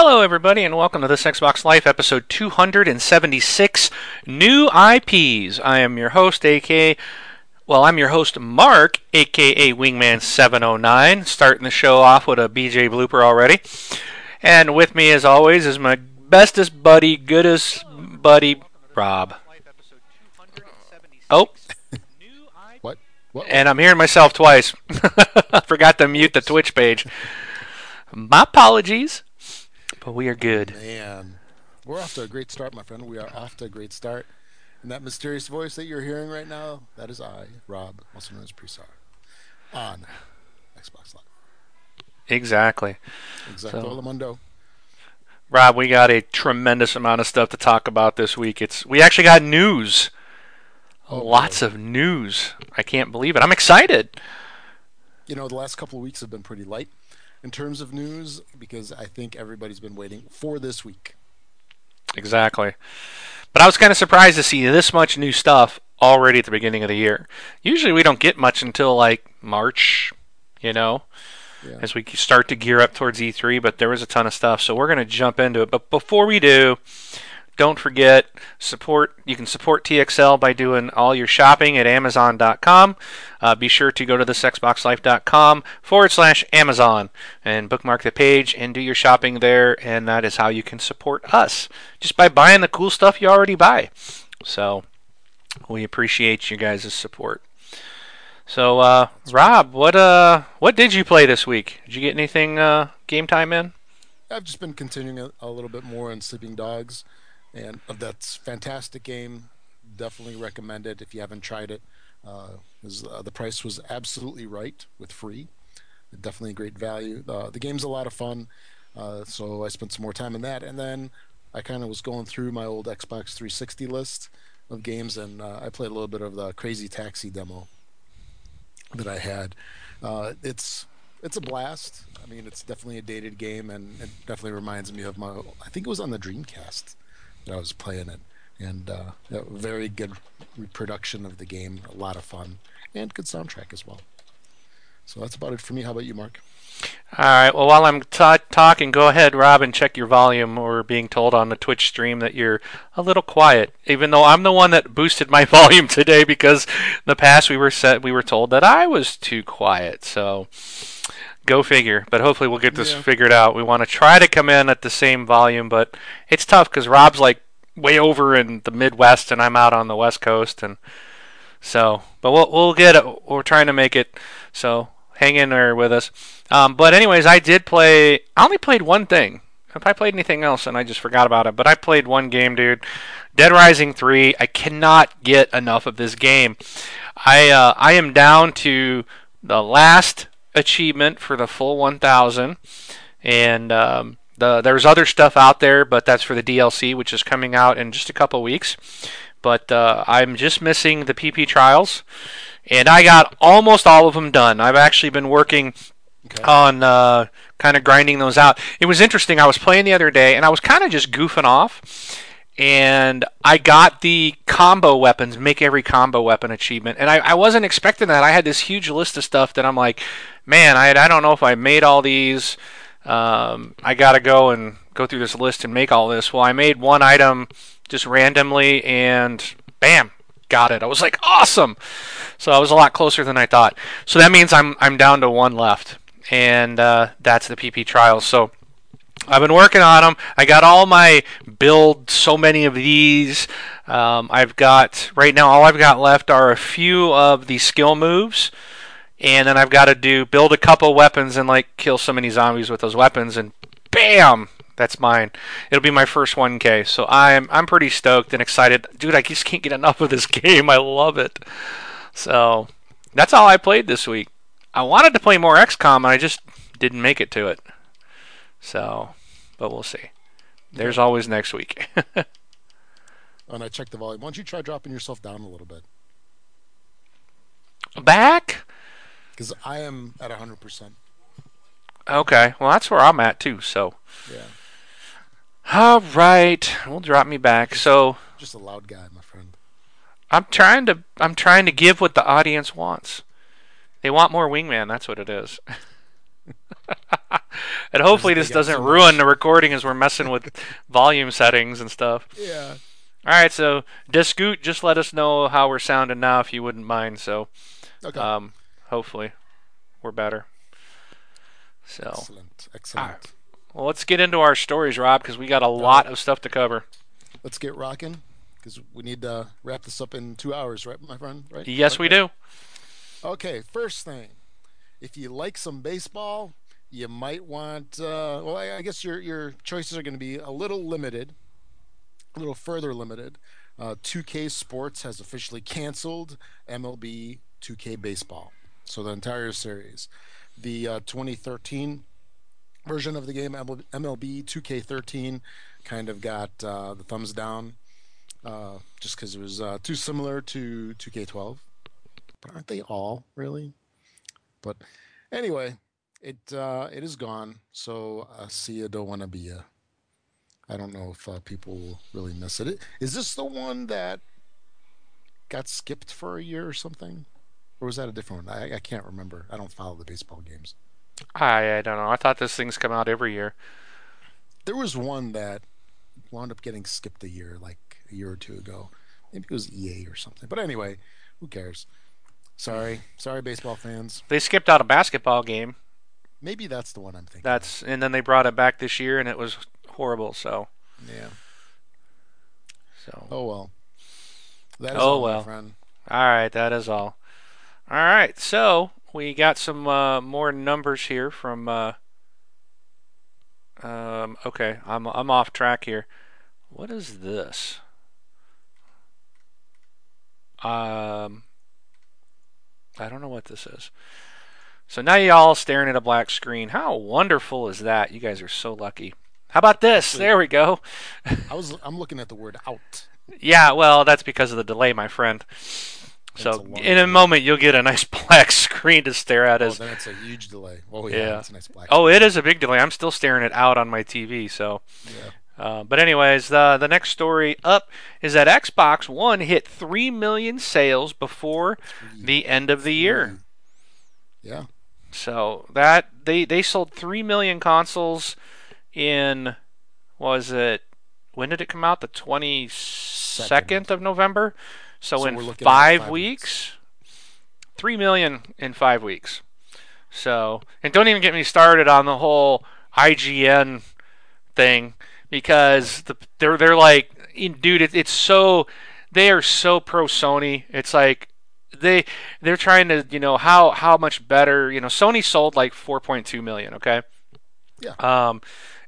Hello, everybody, and welcome to this Xbox Life episode 276 New IPs. I am your host, aka, well, I'm your host, Mark, aka Wingman709, starting the show off with a BJ blooper already. And with me, as always, is my bestest buddy, goodest buddy, Rob. Oh. What? What? And I'm hearing myself twice. Forgot to mute the Twitch page. My apologies, but we are good. Man, we're off to a great start, my friend. We are off to a great start. And that mysterious voice that you're hearing right now, that is I, Rob, also known as Presar, on Xbox Live. Exactly. Exactly. So- Mundo. Rob, we got a tremendous amount of stuff to talk about this week. It's we actually got news. Oh, Lots of news. I can't believe it. I'm excited. You know, the last couple of weeks have been pretty light in terms of news because I think everybody's been waiting for this week. Exactly. But I was kind of surprised to see this much new stuff already at the beginning of the year. Usually we don't get much until like March, you know, Yeah. as we start to gear up towards E3, but there was a ton of stuff. So we're going to jump into it. But before we do, don't forget support you can support TXL by doing all your shopping at amazon.com. Uh, be sure to go to thexboxlife.com forward slash Amazon and bookmark the page and do your shopping there. And that is how you can support us just by buying the cool stuff you already buy. So we appreciate you guys' support. So, uh, Rob, what uh, what did you play this week? Did you get anything uh, game time in? I've just been continuing a, a little bit more on Sleeping Dogs, and that's fantastic game. Definitely recommend it if you haven't tried it. Uh, uh, the price was absolutely right with free. Definitely great value. Uh, the game's a lot of fun, uh, so I spent some more time in that, and then I kind of was going through my old Xbox 360 list of games, and uh, I played a little bit of the Crazy Taxi demo that I had. Uh, it's it's a blast. I mean, it's definitely a dated game, and it definitely reminds me of my. I think it was on the Dreamcast I was playing it, and uh, a very good reproduction of the game. A lot of fun and good soundtrack as well. So that's about it for me. How about you, Mark? All right. Well, while I'm ta talking, go ahead, Rob, and check your volume. We're being told on the Twitch stream that you're a little quiet, even though I'm the one that boosted my volume today because in the past we were set we were told that I was too quiet. So go figure. But hopefully we'll get this Yeah. figured out. We want to try to come in at the same volume, but it's tough because Rob's like way over in the Midwest and I'm out on the West Coast, and so. But we'll we'll get it. We're trying to make it. So hang in there with us. Um, but anyways, I did play. I only played one thing. If I played anything else, and I just forgot about it. But I played one game, dude. Dead Rising 3. I cannot get enough of this game. I uh, I am down to the last achievement for the full 1,000, and um, the there's other stuff out there, but that's for the DLC, which is coming out in just a couple weeks. But uh, I'm just missing the PP trials, and I got almost all of them done. I've actually been working Okay. on uh, kind of grinding those out. It was interesting. I was playing the other day, and I was kind of just goofing off. And I got the combo weapons, make every combo weapon achievement. And I, I wasn't expecting that. I had this huge list of stuff that I'm like, man, I, I don't know if I made all these. Um, I got to go and go through this list and make all this. Well, I made one item just randomly, and bam, got it. I was like, awesome. So I was a lot closer than I thought. So that means I'm I'm down to one left, and uh, that's the PP trials. So I've been working on them. I got all my build, so many of these. Um, I've got right now. All I've got left are a few of the skill moves, and then I've got to do build a couple weapons and like kill so many zombies with those weapons, and bam, that's mine. It'll be my first 1K. So I'm I'm pretty stoked and excited, dude. I just can't get enough of this game. I love it. So that's all I played this week. I wanted to play more XCOM, and I just didn't make it to it. So, but we'll see. There's always next week. And I checked the volume. Why don't you try dropping yourself down a little bit? Back? Because I am at 100%. Okay. Well, that's where I'm at too. So, Yeah. all right, we'll drop me back. So Just a loud guy, my friend. I'm trying to I'm trying to give what the audience wants. They want more wingman. That's what it is. and hopefully this doesn't so ruin much. the recording as we're messing with volume settings and stuff. Yeah. All right, so Discoot, just let us know how we're sounding now if you wouldn't mind. So, Okay. um, hopefully, we're better. So, excellent. Excellent. well, let's get into our stories, Rob, because we got a lot of stuff to cover. Let's get rocking because we need to wrap this up in two hours, right, my friend? Right? Yes, we do. Okay, first thing, if you like some baseball, you might want. Uh, well, I, I guess your your choices are going to be a little limited, a little further limited. Uh, 2K Sports has officially canceled MLB 2K Baseball, so the entire series. The uh, 2013 version of the game, MLB 2K13, kind of got uh, the thumbs down, uh, just because it was uh, too similar to 2K12 but aren't they all really? But anyway, it uh, it is gone. So uh, see ya, don't wanna be ya. I don't know if uh, people will really miss it. Is this the one that got skipped for a year or something, or was that a different one? I, I can't remember. I don't follow the baseball games. I, I don't know. I thought this thing's come out every year. There was one that wound up getting skipped a year, like a year or two ago. Maybe it was EA or something. But anyway, who cares? Sorry, sorry, baseball fans. They skipped out a basketball game. Maybe that's the one I'm thinking. That's and then they brought it back this year, and it was horrible. So, yeah. so. Oh well. That is Oh, all, well. my friend. All right, that is all. All right, so we got some uh, more numbers here from. Uh, um, okay, I'm I'm off track here. What is this? Um, I don't know what this is. So now y'all staring at a black screen. How wonderful is that? You guys are so lucky. How about this? There we go. I was I'm looking at the word out. Yeah, well, that's because of the delay, my friend. So long in a moment, you'll get a nice black screen to stare at. Oh, As then it's a huge delay. Oh yeah, Yeah. it's a nice black. oh, it is a big delay. I'm still staring it out on my TV. So, Yeah. Uh, but anyways, the the next story up is that Xbox One hit three million sales before the end of the year. Yeah. So that they they sold three million consoles in was it when did it come out? The twenty second of November. So, So in we're looking at five, five weeks, three million in five weeks. So and don't even get me started on the whole IGN thing because the, they're they're like, dude, it, it's so they are so pro Sony. It's like they they're trying to you know how how much better you know Sony sold like 4.2 million. Okay. Yeah. Um,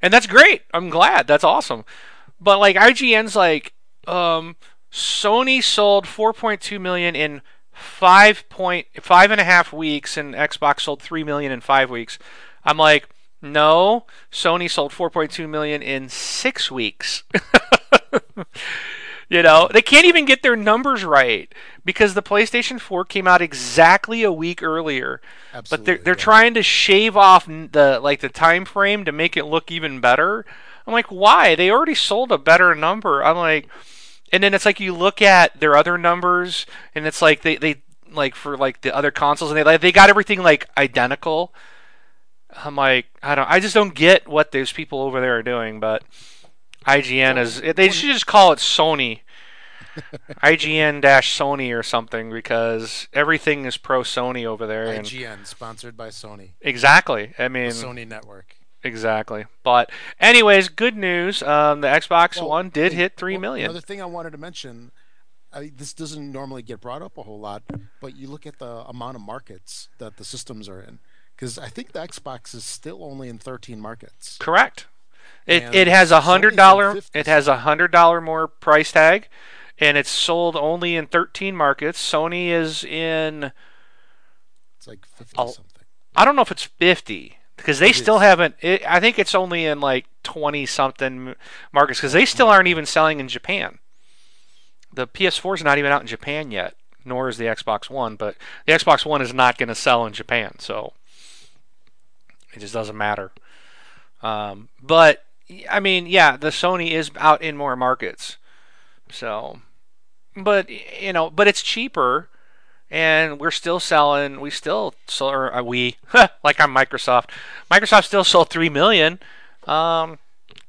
and that's great. I'm glad. That's awesome. But like IGN's like, um, Sony sold 4.2 million in five point five and a half weeks, and Xbox sold three million in five weeks. I'm like, no, Sony sold 4.2 million in six weeks. you know, they can't even get their numbers right because the PlayStation 4 came out exactly a week earlier. Absolutely, But they're they're yeah. trying to shave off the like the time frame to make it look even better. I'm like, why? They already sold a better number. I'm like, and then it's like you look at their other numbers, and it's like they they like for like the other consoles, and they like they got everything like identical. I'm like, I don't, I just don't get what those people over there are doing, but IGN is they should just call it Sony. IGN dash Sony or something because everything is pro Sony over there. And IGN sponsored by Sony. exactly. I The mean, Sony network. exactly. But anyways, good news. Um, the Xbox Well, One did hit three well, million. Another thing I wanted to mention, I, this doesn't normally get brought up a whole lot, but you look at the amount of markets that the systems are in, because I think the Xbox is still only in 13 markets. Correct. It And it has a hundred dollar 50 it has a hundred dollar more price tag, and it's sold only in thirteen markets. Sony is in It's like 50 I'll- something. I don't know if it's fifty because they It still is. haven't. It, I think it's only in like twenty something markets because they still aren't even selling in Japan. The PS4 is not even out in Japan yet, nor is the Xbox One. But the Xbox One is not going to sell in Japan, so it just doesn't matter. Um, but I mean, yeah, the Sony is out in more markets, so. But you know, but it's cheaper. and we're still selling. We still sold, or uh, we like I'm Microsoft. Microsoft still sold three million. Um,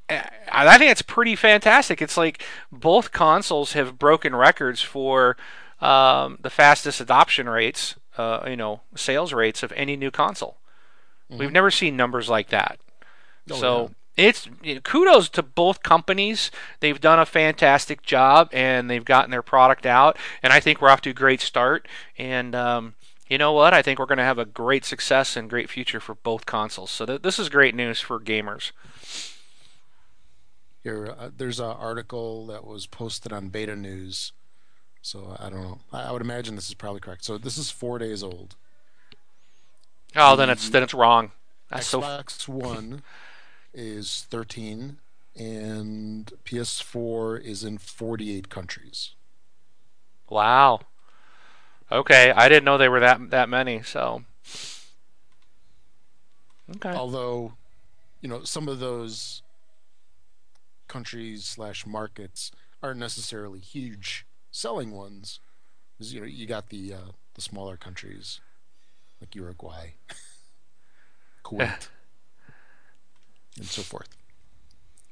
I think it's pretty fantastic. It's like both consoles have broken records for um, the fastest adoption rates, uh, you know, sales rates of any new console. Mm-hmm. We've never seen numbers like that. Oh, so yeah. it's you know, kudos to both companies. They've done a fantastic job and they've gotten their product out. And I think we're off to a great start. And um, you know what? I think we're going to have a great success and great future for both consoles. So th- this is great news for gamers. Here, uh, there's an article that was posted on Beta News. So I don't know. I, I would imagine this is probably correct. So this is four days old. Oh, the then it's then it's wrong. That's Xbox so... One is 13, and PS4 is in 48 countries. Wow. Okay, I didn't know they were that that many. So. Okay. Although, you know, some of those countries slash markets aren't necessarily huge selling ones. You know, you got the uh, the smaller countries like Uruguay, Kuwait, and so forth.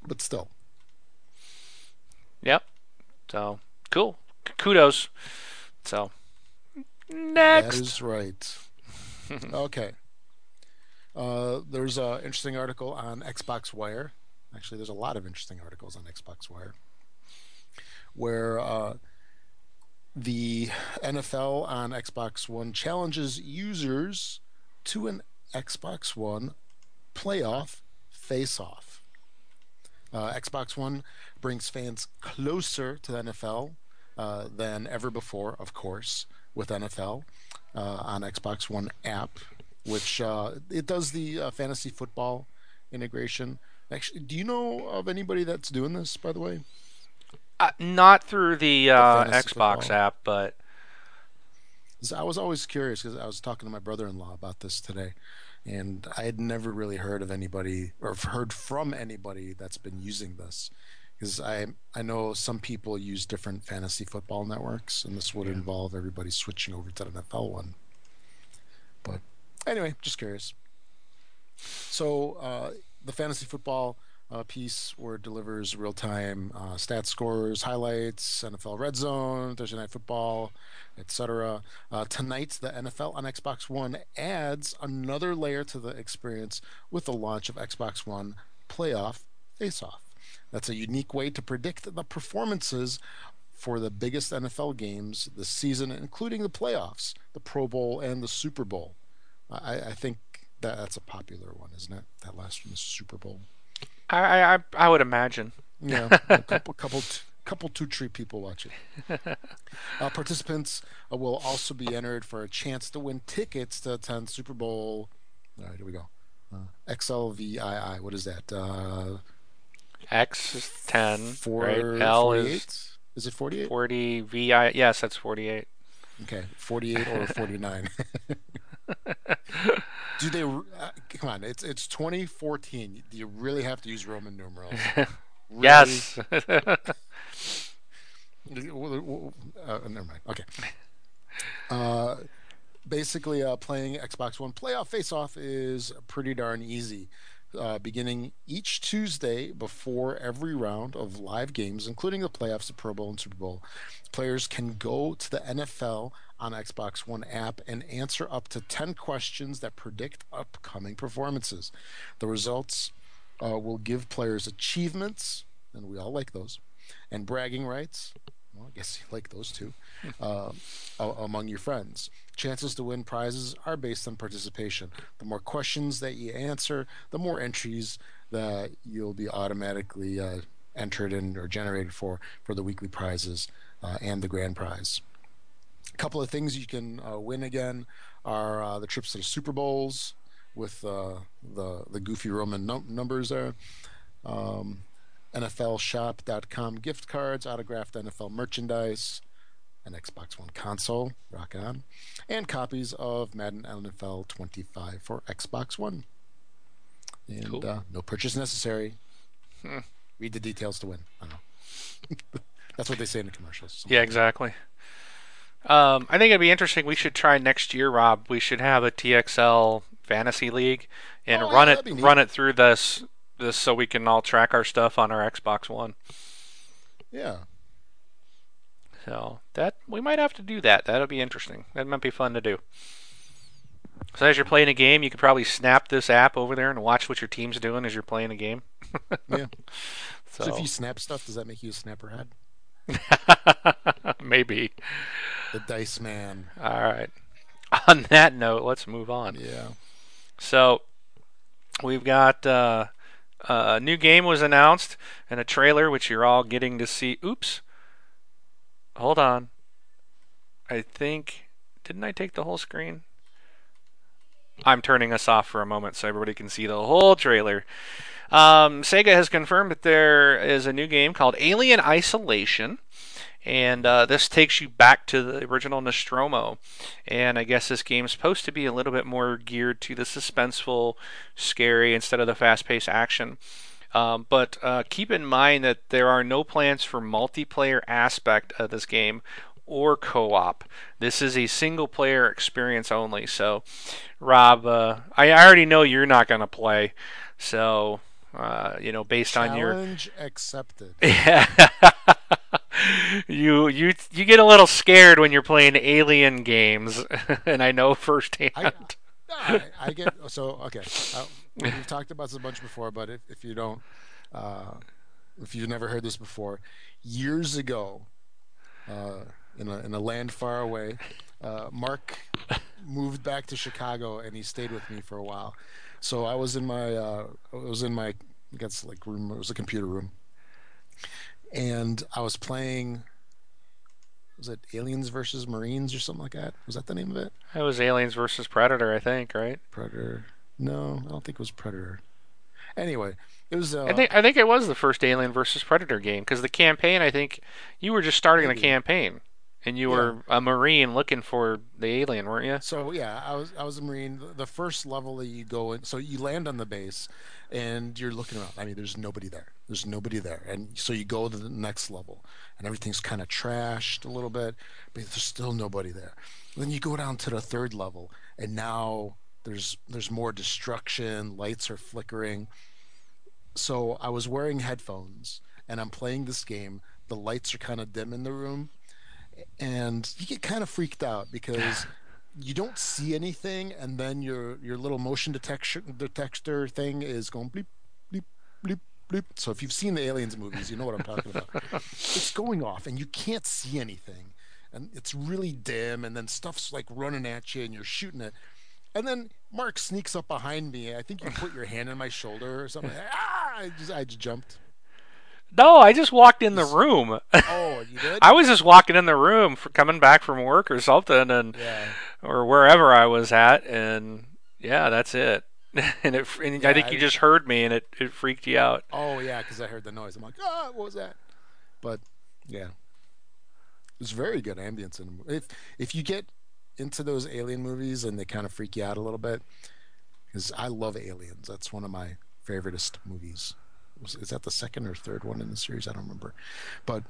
But still. Yep. So cool. Kudos. So next. That is right. okay. Uh, there's an interesting article on Xbox Wire Actually, there's a lot of interesting articles on Xbox Wire where uh, the NFL on Xbox One challenges users to an Xbox One playoff face off. Uh, Xbox One brings fans closer to the NFL uh, than ever before, of course, with NFL uh, on Xbox One app, which uh, it does the uh, fantasy football integration. Actually, do you know of anybody that's doing this? By the way, uh, not through the, uh, Xbox football. app, but I was always curious because I was talking to my brother-in-law about this today, and I had never really heard of anybody or heard from anybody that's been using this. Because I I know some people use different fantasy football networks, and this would yeah. involve everybody switching over to the NFL one. But anyway, just curious. So uh, the fantasy football uh, piece where it delivers real time uh, stat scores, highlights, NFL Red Zone, Thursday Night Football, etc. Uh, tonight, the NFL on Xbox One adds another layer to the experience with the launch of Xbox One Playoff Face Off. That's a unique way to predict the performances for the biggest NFL games this season, including the playoffs, the Pro Bowl, and the Super Bowl. I, I think that, that's a popular one, isn't it? That last one, the Super Bowl. I I I would imagine. Yeah, a couple couple t- couple two tree people watching. uh, participants uh, will also be entered for a chance to win tickets to attend Super Bowl. All right, here we go. Uh, XLVII. What is that? Uh, X is ten. Four, right? L is is it forty eight? Forty VI. Yes, that's forty eight. Okay, forty eight or forty nine. Do they? Uh, come on, it's it's 2014. Do you really have to use Roman numerals? yes. uh, never mind. Okay. Uh, basically, uh, playing Xbox One Playoff Face Off is pretty darn easy. Uh, beginning each Tuesday before every round of live games, including the playoffs, the Pro Bowl, and Super Bowl, players can go to the NFL on Xbox One app and answer up to 10 questions that predict upcoming performances. The results uh, will give players achievements, and we all like those, and bragging rights. Well, I guess you like those too, uh, among your friends. Chances to win prizes are based on participation. The more questions that you answer, the more entries that you'll be automatically uh, entered in or generated for for the weekly prizes uh, and the grand prize couple of things you can uh, win again are uh, the trips to the Super Bowls with uh, the the goofy Roman num- numbers there. Um, NFLShop.com gift cards, autographed NFL merchandise, an Xbox One console, rock on, and copies of Madden NFL 25 for Xbox One. And cool. uh, no purchase necessary. Hmm. Read the details to win. I don't know. That's what they say in the commercials. Yeah, exactly. Um, I think it'd be interesting. We should try next year, Rob. We should have a TXL fantasy league and Oh, run it that'd be neat. run it through this this so we can all track our stuff on our Xbox One. Yeah. So that we might have to do that. That'll be interesting. That might be fun to do. So as you're playing a game, you could probably snap this app over there and watch what your team's doing as you're playing a game. Yeah. So, So if you snap stuff, does that make you a snapperhead? maybe. The dice man. All right. On that note, let's move on. Yeah. So we've got uh, a new game was announced and a trailer which you're all getting to see. Oops. Hold on. I think didn't I take the whole screen? I'm turning us off for a moment so everybody can see the whole trailer. Um, Sega has confirmed that there is a new game called Alien Isolation, and uh, this takes you back to the original Nostromo. And I guess this game's supposed to be a little bit more geared to the suspenseful, scary instead of the fast-paced action. Um, but uh, keep in mind that there are no plans for multiplayer aspect of this game or co-op. This is a single-player experience only. So, Rob, uh, I already know you're not going to play. So, uh, you know, based on your Challenge accepted. yeah. you you you get a little scared when you're playing alien games, and I know firsthand. I, I, I get so okay. Uh, we've talked about this a bunch before, but if, if you don't, uh, if you've never heard this before, years ago, uh, in a in a land far away, uh, Mark moved back to Chicago and he stayed with me for a while. So I was in my uh, I was in my I guess like room. It was a computer room, and I was playing. Was it Aliens versus Marines or something like that? Was that the name of it? That was Aliens versus Predator, I think, right? Predator. No, I don't think it was Predator. Anyway, it was. Uh, I think I think it was the first Alien versus Predator game because the campaign. I think you were just starting the campaign, and you were a Marine looking for the alien, weren't you? so yeah, I was I was a Marine. The first level that you go in, so you land on the base, and you're looking around. I mean, there's nobody there. There's nobody there, and so you go to the next level, and everything's kind of trashed a little bit, but there's still nobody there. Then you go down to the third level, and now there's there's more destruction. Lights are flickering. So I was wearing headphones, and I'm playing this game. The lights are kind of dim in the room, and you get kind of freaked out because you don't see anything, and then your your little motion detection detector thing is going bleep bleep bleep bleep. So if you've seen the aliens movies, you know what I'm talking about. it's going off, and you can't see anything, and it's really dim, and then stuff's like running at you, and you're shooting it. And then Mark sneaks up behind me. I think you put your hand on my shoulder or something. Ah! I just, I just jumped. No, I just walked in the room. Oh, you did? I was just walking in the room for coming back from work or something, and yeah. Or wherever I was at, and yeah, that's it. and it, and I think I- you just heard me, and it, it freaked you out. Oh yeah, because I heard the noise. I'm like, ah, what was that? But yeah, it's very good ambience in. If if you get into those alien movies and they kind of freak you out a little bit, because I love Aliens. That's one of my favoriteest movies. Was, is that the second or third one in the series? I don't remember. But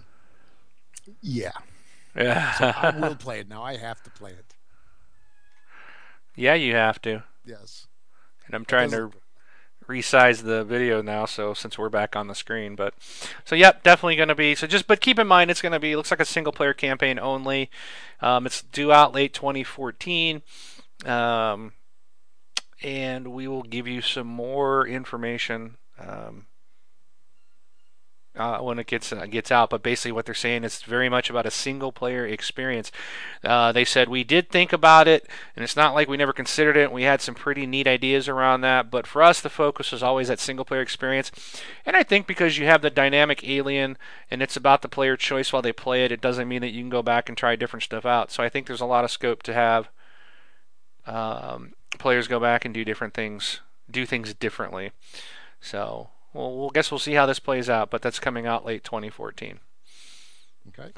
yeah, Yeah. I will play it now. I have to play it. Yeah, you have to. Yes. And I'm trying to resize the video now, so since we're back on the screen, but so yep, definitely going to be. So just but keep in mind, it's going to be looks like a single player campaign only. Um, it's due out late 2014. Um, and we will give you some more information um, uh, when it gets uh, gets out. But basically, what they're saying is very much about a single player experience. Uh, they said we did think about it, and it's not like we never considered it. We had some pretty neat ideas around that, but for us, the focus was always that single player experience. And I think because you have the dynamic alien, and it's about the player choice while they play it, it doesn't mean that you can go back and try different stuff out. So I think there's a lot of scope to have um, players go back and do different things, do things differently. So well, we'll guess we'll see how this plays out, but that's coming out late 2014. Okay.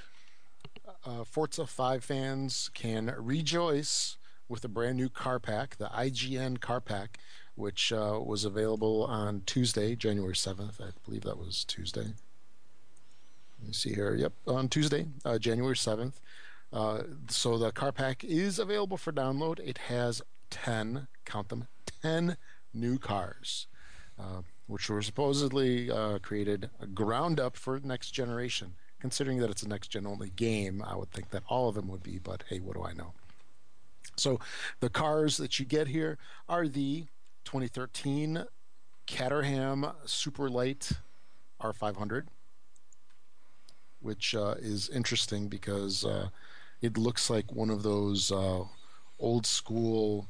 Uh, Forza 5 fans can rejoice with a brand new car pack, the IGN car pack, which uh, was available on Tuesday, January 7th. I believe that was Tuesday. Let me see here. Yep, on Tuesday, uh, January 7th. Uh, so the car pack is available for download. It has 10, count them, 10 new cars, uh, which were supposedly uh, created ground up for next generation. Considering that it's a next gen only game, I would think that all of them would be, but hey, what do I know? So the cars that you get here are the 2013 Caterham Superlight R500, which uh, is interesting because uh, it looks like one of those uh, old school,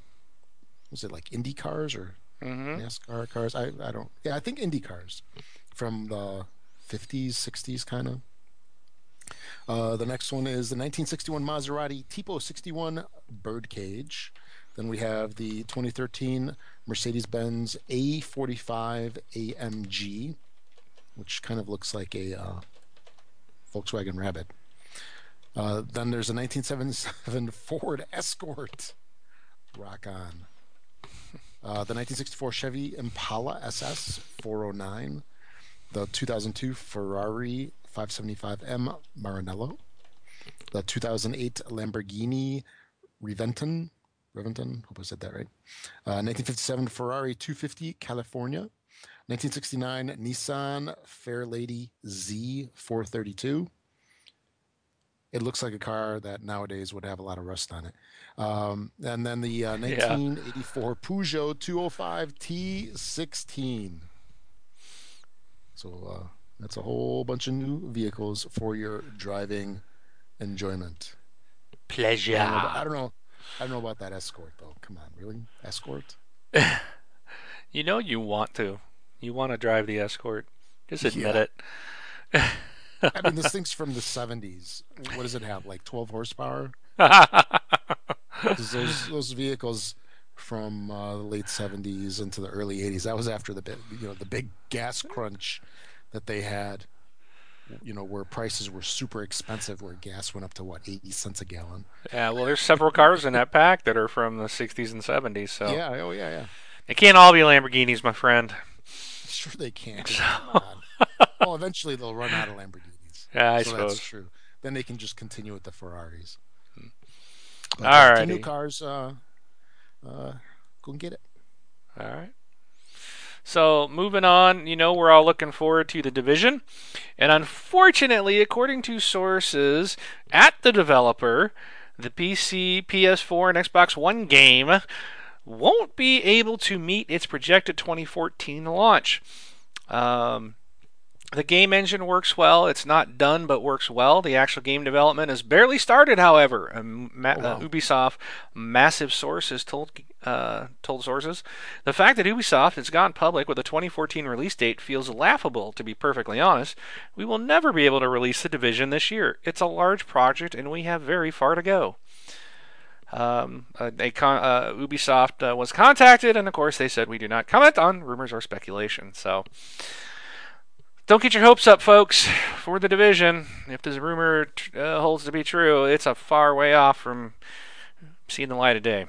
was it like Indy cars or Mm-hmm. NASCAR cars? I, I don't, yeah, I think Indy cars from the 50s, 60s kind of. Uh, the next one is the 1961 Maserati Tipo 61 Birdcage. Then we have the 2013 Mercedes Benz A45 AMG, which kind of looks like a uh, Volkswagen Rabbit. Uh, then there's a 1977 Ford Escort. Rock on. Uh, the 1964 Chevy Impala SS 409. The 2002 Ferrari 575M Maranello. The 2008 Lamborghini Reventon. Reventon, hope I said that right. Uh, 1957 Ferrari 250 California. 1969 Nissan Fairlady Z432. It looks like a car that nowadays would have a lot of rust on it. Um, and then the uh, 1984 Peugeot 205 T16. So uh, that's a whole bunch of new vehicles for your driving enjoyment. Pleasure. I don't, know about, I don't know. I don't know about that escort though. Come on, really? Escort? You know you want to. You want to drive the escort. Just admit Yeah. it. I mean, this thing's from the 70s. What does it have? Like 12 horsepower? those those vehicles from uh, the late 70s into the early 80s. That was after the big, you know, the big gas crunch that they had. You know, where prices were super expensive, where gas went up to what 80 cents a gallon. yeah, well, there's several cars in that pack that are from the 60s and 70s, so Yeah, oh yeah, yeah. they can't all be Lamborghinis, my friend. Sure they can't. on. well, eventually they'll run out of Lamborghinis. Yeah, I so suppose. that's true. Then they can just continue with the Ferraris. But, Alrighty. uh, new cars. Uh, uh, go and get it. All right. So moving on, you know, we're all looking forward to the division. And unfortunately, according to sources at the developer, the PC, PS4, and Xbox One game won't be able to meet its projected 2014 launch. Um, the game engine works well. It's not done, but works well. The actual game development has barely started, however. A ma- Oh, wow. uh, Ubisoft massive sources told uh, told sources. The fact that Ubisoft has gone public with a 2014 release date feels laughable, to be perfectly honest. We will never be able to release the division this year. It's a large project, and we have very far to go. Um, a con- uh, Ubisoft uh, was contacted, and of course, they said we do not comment on rumors or speculation. So, don't get your hopes up, folks, for the division. If this rumor uh, holds to be true, it's a far way off from seeing the light of day.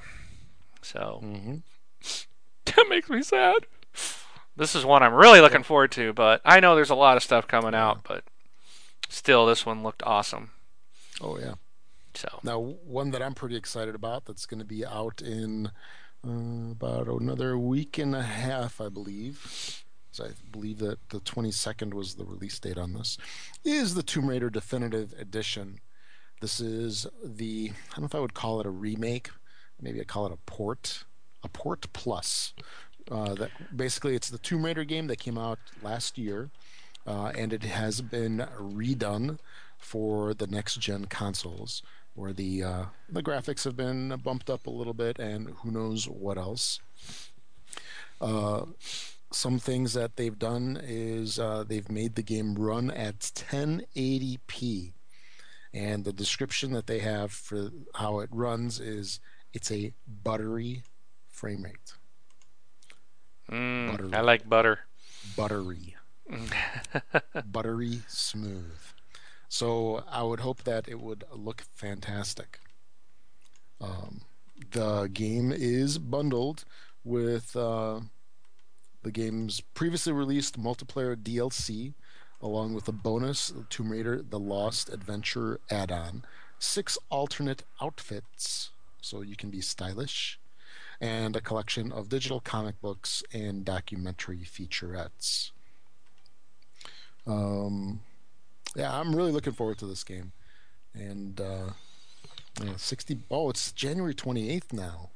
So, Mm-hmm. that makes me sad. This is one I'm really looking forward to, but I know there's a lot of stuff coming out, but still, this one looked awesome. Oh yeah. So, Now one that I'm pretty excited about that's going to be out in uh, about another week and a half, I believe. So I believe that the 22nd was the release date on this. Is the Tomb Raider Definitive Edition. This is the I don't know if I would call it a remake. Maybe I call it a port, a port plus. Uh, that basically it's the Tomb Raider game that came out last year, uh, and it has been redone for the next gen consoles, where the uh, the graphics have been bumped up a little bit, and who knows what else. Uh, some things that they've done is uh, they've made the game run at 1080p, and the description that they have for how it runs is it's a buttery frame rate. mm, Buttery. I like butter. buttery, buttery smooth. So I would hope that it would look fantastic. Um, the game is bundled with uh, the game's previously released multiplayer DLC, along with a bonus Tomb Raider: The Lost Adventure add-on. six alternate outfits so you can be stylish, and a collection of digital comic books and documentary featurettes. Um, yeah, I'm really looking forward to this game. And uh, yeah, 60. Oh, it's January 28th now.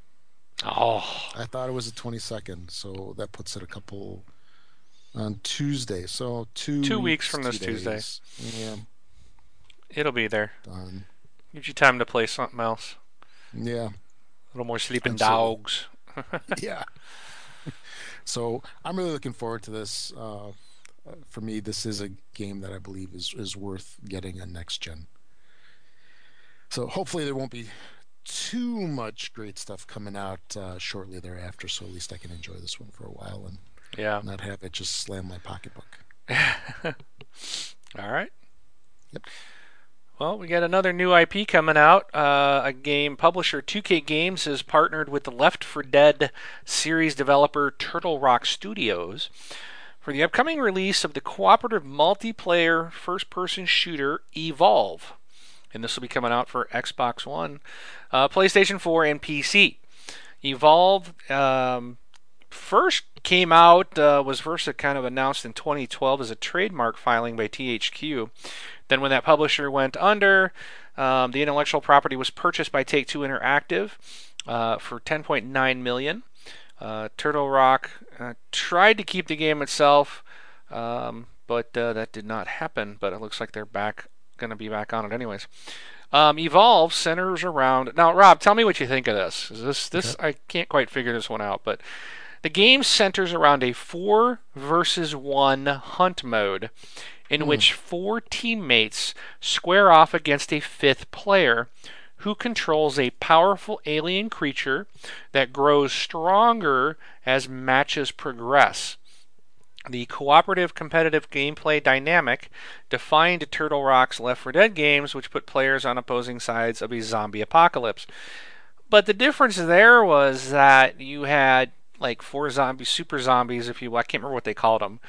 Oh, I thought it was the 22nd, so that puts it a couple on Tuesday. So two Two weeks from this Tuesday. Yeah, it'll be there. done. Gives you time to play something else. Yeah, A little more sleeping Absolutely. dogs. yeah. so I'm really looking forward to this. Uh, for me, this is a game that I believe is is worth getting on next gen. So hopefully there won't be too much great stuff coming out uh, shortly thereafter. So at least I can enjoy this one for a while and Yeah. not have it just slam my pocketbook. All right. Yep. Well, we got another new IP coming out. Uh, a game publisher 2K Games has partnered with the Left 4 Dead series developer Turtle Rock Studios for the upcoming release of the cooperative multiplayer first person shooter Evolve. And this will be coming out for Xbox One, uh, PlayStation 4, and PC. Evolve um, first came out uh, was first kind of announced in 2012 as a trademark filing by THQ. Then, when that publisher went under, um, the intellectual property was purchased by Take Two Interactive uh, for 10.9 million. Uh, Turtle Rock uh, tried to keep the game itself, um, but uh, that did not happen. But it looks like they're back, going to be back on it anyways. Um, Evolve centers around now. Rob, tell me what you think of this. Is this this I can't quite figure this one out, but the game centers around a four versus one hunt mode, in which four teammates square off against a fifth player who controls a powerful alien creature that grows stronger as matches progress. The cooperative competitive gameplay dynamic defined Turtle Rock's Left 4 Dead games, which put players on opposing sides of a zombie apocalypse. But the difference there was that you had like four zombies, super zombies, if you I can't remember what they called them,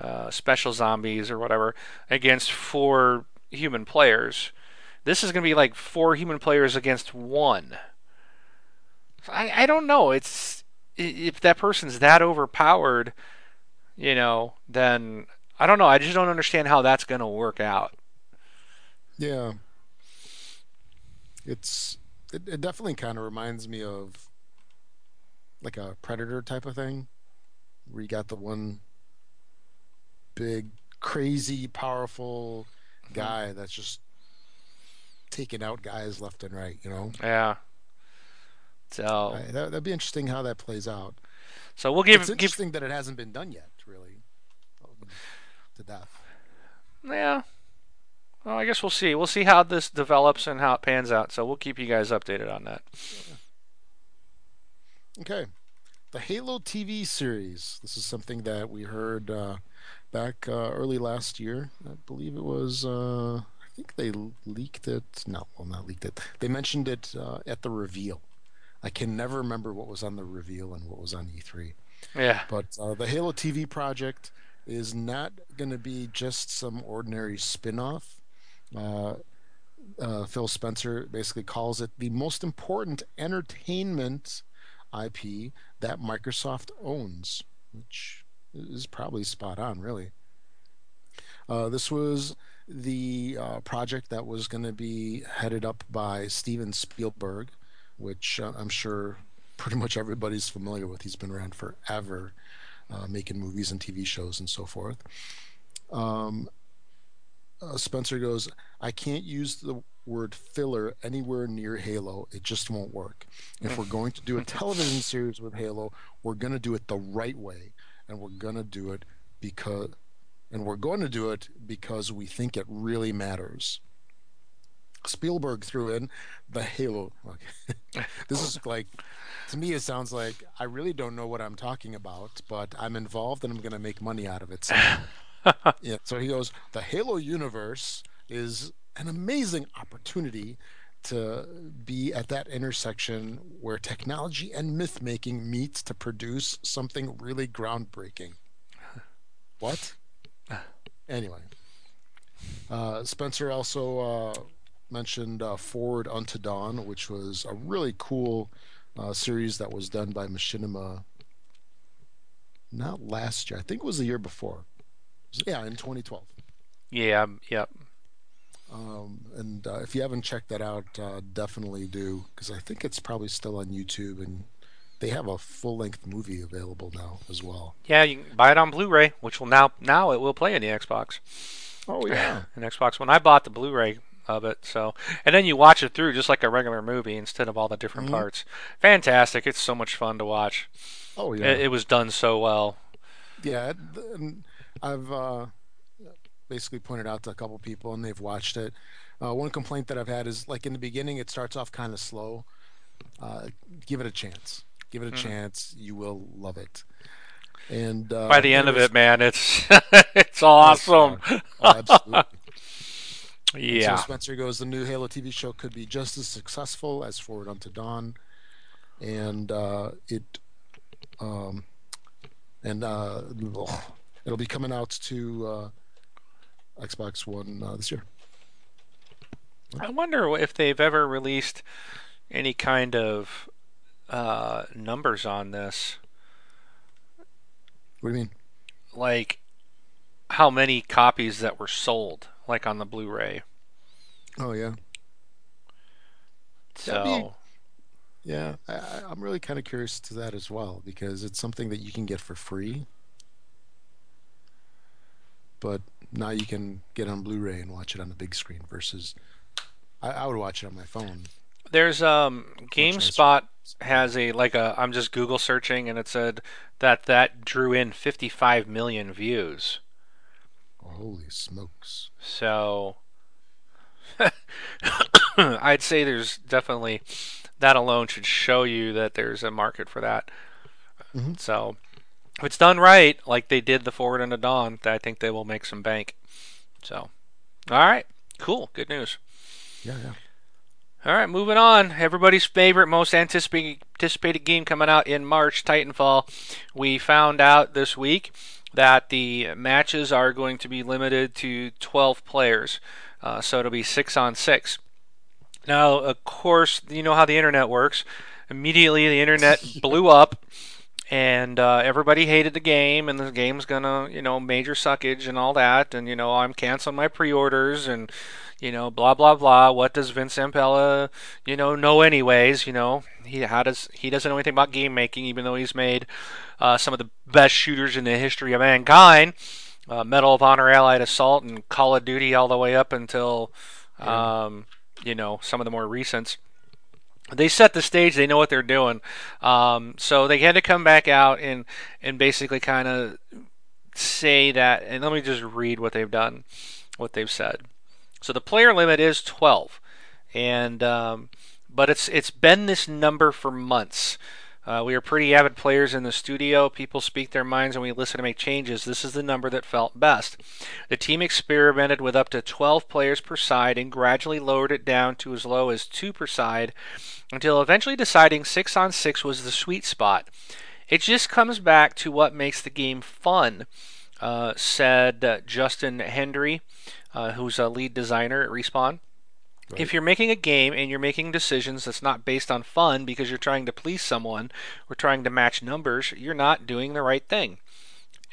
uh, special zombies or whatever, against four human players. This is going to be like four human players against one. I I don't know. It's if that person's that overpowered, you know, then I don't know. I just don't understand how that's going to work out. Yeah. It's it, it definitely kind of reminds me of like a predator type of thing where you got the one big crazy powerful mm-hmm. guy that's just taking out guys left and right, you know. Yeah. So I- that, that'd be interesting how that plays out. so we'll give it's give interesting that it hasn't been done yet. To death. Yeah. Well, I guess we'll see. We'll see how this develops and how it pans out. So we'll keep you guys updated on that. Okay. The Halo TV series. This is something that we heard uh, back uh, early last year. I believe it was. Uh, I think they leaked it. No, well, not leaked it. They mentioned it uh, at the reveal. I can never remember what was on the reveal and what was on E3. Yeah. But uh, the Halo TV project is not going to be just some ordinary spin off. Uh, uh, Phil Spencer basically calls it the most important entertainment IP that Microsoft owns, which is probably spot on, really. Uh, this was the uh, project that was going to be headed up by Steven Spielberg, which uh, I'm sure pretty much everybody's familiar with. He's been around forever, uh, making movies and TV shows and so forth. Um, uh, Spencer goes, I can't use the word filler anywhere near Halo. It just won't work. If we're going to do a television series with Halo, we're going to do it the right way, and we're going to do it because, and we're going to do it because we think it really matters. Spielberg threw in the Halo. Okay. this is like, to me, it sounds like I really don't know what I'm talking about, but I'm involved and I'm going to make money out of it. yeah. So he goes, the Halo universe is an amazing opportunity to be at that intersection where technology and myth making meet to produce something really groundbreaking. What? Anyway, uh, Spencer also uh, mentioned uh, Forward Unto Dawn, which was a really cool uh, series that was done by Machinima. Not last year, I think it was the year before. Yeah, in 2012. Yeah, yep. Um, and uh, if you haven't checked that out, uh, definitely do because I think it's probably still on YouTube, and they have a full-length movie available now as well. Yeah, you can buy it on Blu-ray, which will now now it will play in the Xbox. Oh yeah, an Xbox One. I bought the Blu-ray of it, so and then you watch it through just like a regular movie instead of all the different mm-hmm. parts. Fantastic! It's so much fun to watch. Oh yeah, it, it was done so well. Yeah, I've uh, basically pointed out to a couple people, and they've watched it. Uh, one complaint that I've had is like in the beginning, it starts off kind of slow. Uh, give it a chance. Give it a mm. chance. You will love it. And uh, by the end of it, man, it's it's awesome. oh, absolutely. Yeah. so Spencer goes, the new Halo TV show could be just as successful as Forward Unto Dawn, and uh, it, um, and uh, it'll be coming out to uh, Xbox One uh, this year. I wonder if they've ever released any kind of uh, numbers on this. What do you mean? Like how many copies that were sold, like on the Blu-ray. Oh yeah. So. Be, yeah, I, I'm really kind of curious to that as well because it's something that you can get for free. But now you can get on Blu-ray and watch it on the big screen versus I, I would watch it on my phone. There's um GameSpot has a like a I'm just Google searching and it said that that drew in 55 million views. Holy smokes. So I'd say there's definitely that alone should show you that there's a market for that. Mm-hmm. So if it's done right, like they did the Forward the Dawn, I think they will make some bank. So, all right, cool, good news. Yeah, yeah. All right, moving on. Everybody's favorite, most anticipated game coming out in March, Titanfall. We found out this week that the matches are going to be limited to 12 players, uh, so it'll be six on six. Now, of course, you know how the internet works. Immediately, the internet blew up and uh, everybody hated the game, and the game's gonna, you know, major suckage and all that, and you know, I'm canceling my pre-orders, and you know, blah blah blah. What does Vince Zampella, you know, know anyways? You know, he how does he doesn't know anything about game making, even though he's made uh, some of the best shooters in the history of mankind. Uh, Medal of Honor, Allied Assault, and Call of Duty, all the way up until, um, you know, some of the more recents they set the stage. They know what they're doing. Um, so they had to come back out and and basically kind of say that. And let me just read what they've done, what they've said. So the player limit is 12, and um, but it's it's been this number for months. Uh, we are pretty avid players in the studio. People speak their minds and we listen to make changes. This is the number that felt best. The team experimented with up to 12 players per side and gradually lowered it down to as low as 2 per side until eventually deciding 6 on 6 was the sweet spot. It just comes back to what makes the game fun, uh, said uh, Justin Hendry, uh, who's a lead designer at Respawn. Right. If you're making a game and you're making decisions that's not based on fun because you're trying to please someone or trying to match numbers, you're not doing the right thing.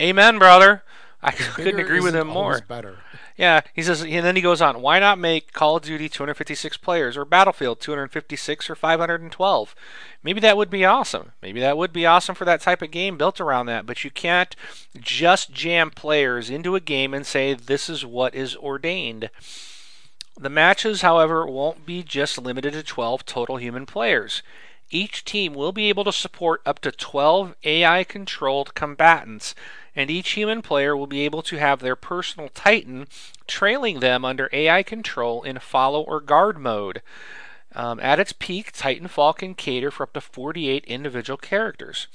Amen, brother. I couldn't agree with him more. Better. Yeah, he says, and then he goes on. Why not make Call of Duty 256 players or Battlefield 256 or 512? Maybe that would be awesome. Maybe that would be awesome for that type of game built around that. But you can't just jam players into a game and say this is what is ordained. The matches, however, won't be just limited to 12 total human players. Each team will be able to support up to 12 AI controlled combatants, and each human player will be able to have their personal Titan trailing them under AI control in follow or guard mode. Um, at its peak, Titanfall can cater for up to 48 individual characters.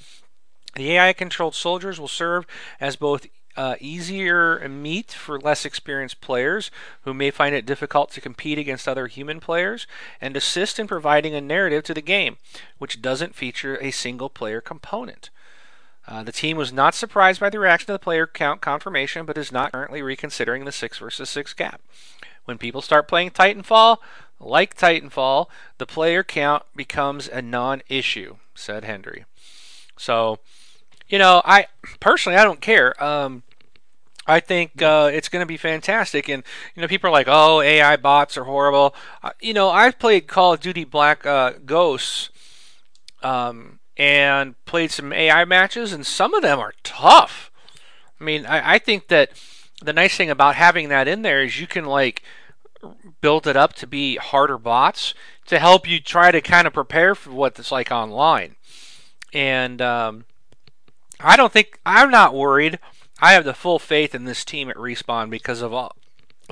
The AI controlled soldiers will serve as both uh, easier meat for less experienced players who may find it difficult to compete against other human players, and assist in providing a narrative to the game, which doesn't feature a single player component. Uh, the team was not surprised by the reaction to the player count confirmation, but is not currently reconsidering the 6 versus 6 cap. When people start playing Titanfall, like Titanfall, the player count becomes a non issue, said Hendry. So, you know, I personally I don't care. Um, I think uh, it's going to be fantastic, and you know, people are like, "Oh, AI bots are horrible." Uh, you know, I've played Call of Duty Black uh, Ghosts, um, and played some AI matches, and some of them are tough. I mean, I, I think that the nice thing about having that in there is you can like build it up to be harder bots to help you try to kind of prepare for what it's like online. And um, I don't think I'm not worried. I have the full faith in this team at Respawn because of all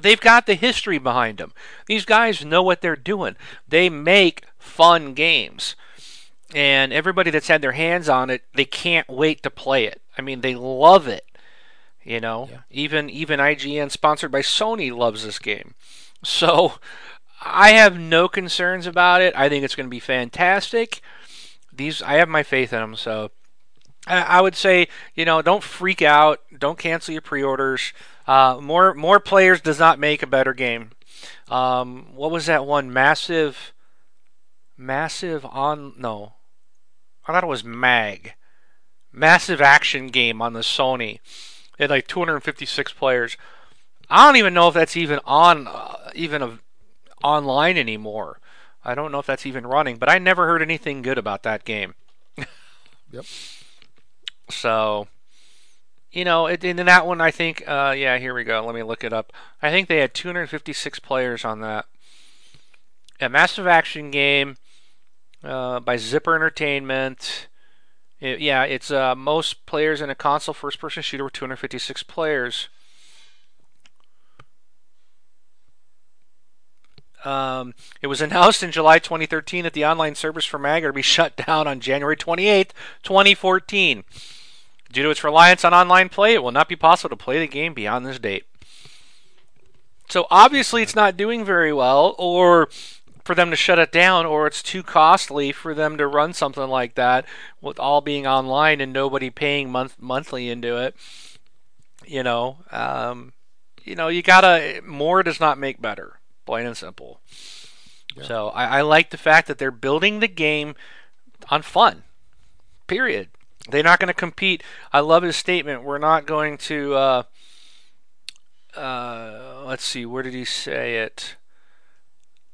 they've got the history behind them. These guys know what they're doing. They make fun games. And everybody that's had their hands on it, they can't wait to play it. I mean, they love it. You know, yeah. even even IGN sponsored by Sony loves this game. So I have no concerns about it. I think it's going to be fantastic. These I have my faith in them. So I, would say you know don't freak out. Don't cancel your pre-orders. Uh, more more players does not make a better game. Um, what was that one massive? Massive on no, I thought it was Mag. Massive action game on the Sony. It had like 256 players. I don't even know if that's even on uh, even a, online anymore. I don't know if that's even running, but I never heard anything good about that game. yep. So, you know, in that one, I think, uh, yeah, here we go. Let me look it up. I think they had 256 players on that. A massive action game uh, by Zipper Entertainment. It, yeah, it's uh, most players in a console first-person shooter with 256 players. Um, it was announced in July 2013 that the online service for MAG would be shut down on January 28, 2014. Due to its reliance on online play, it will not be possible to play the game beyond this date. So obviously, it's not doing very well, or for them to shut it down, or it's too costly for them to run something like that with all being online and nobody paying month monthly into it. You know, um, you know, you gotta more does not make better plain and simple. Yeah. So I, I like the fact that they're building the game on fun. Period. They're not going to compete. I love his statement. We're not going to. Uh, uh, let's see. Where did he say it?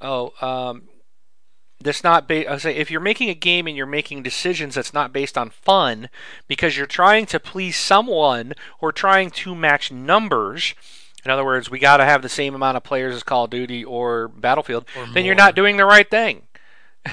Oh, um, that's not based. I say if you're making a game and you're making decisions that's not based on fun because you're trying to please someone or trying to match numbers in other words, we got to have the same amount of players as Call of Duty or Battlefield. Or then you're not doing the right thing.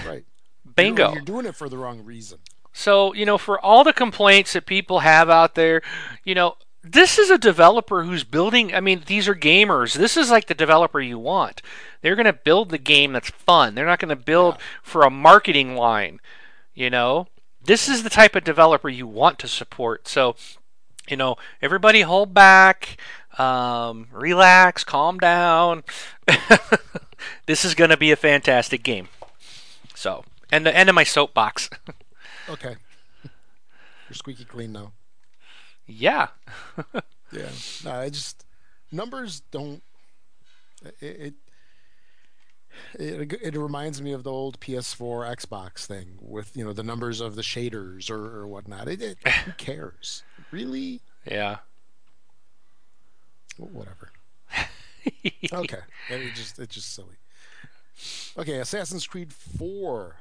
Right. Bingo. You're, you're doing it for the wrong reason. So, you know, for all the complaints that people have out there, you know, this is a developer who's building. I mean, these are gamers. This is like the developer you want. They're going to build the game that's fun. They're not going to build yeah. for a marketing line, you know? This is the type of developer you want to support. So, you know, everybody hold back. Um, relax, calm down. this is going to be a fantastic game. So, and the end of my soapbox. okay. You're squeaky clean now. Yeah. yeah. No, I just numbers don't. It, it it, it reminds me of the old PS4 Xbox thing with you know the numbers of the shaders or, or whatnot. It, it who cares? Really? Yeah whatever. okay, it just it's just silly. Okay, Assassin's Creed Four.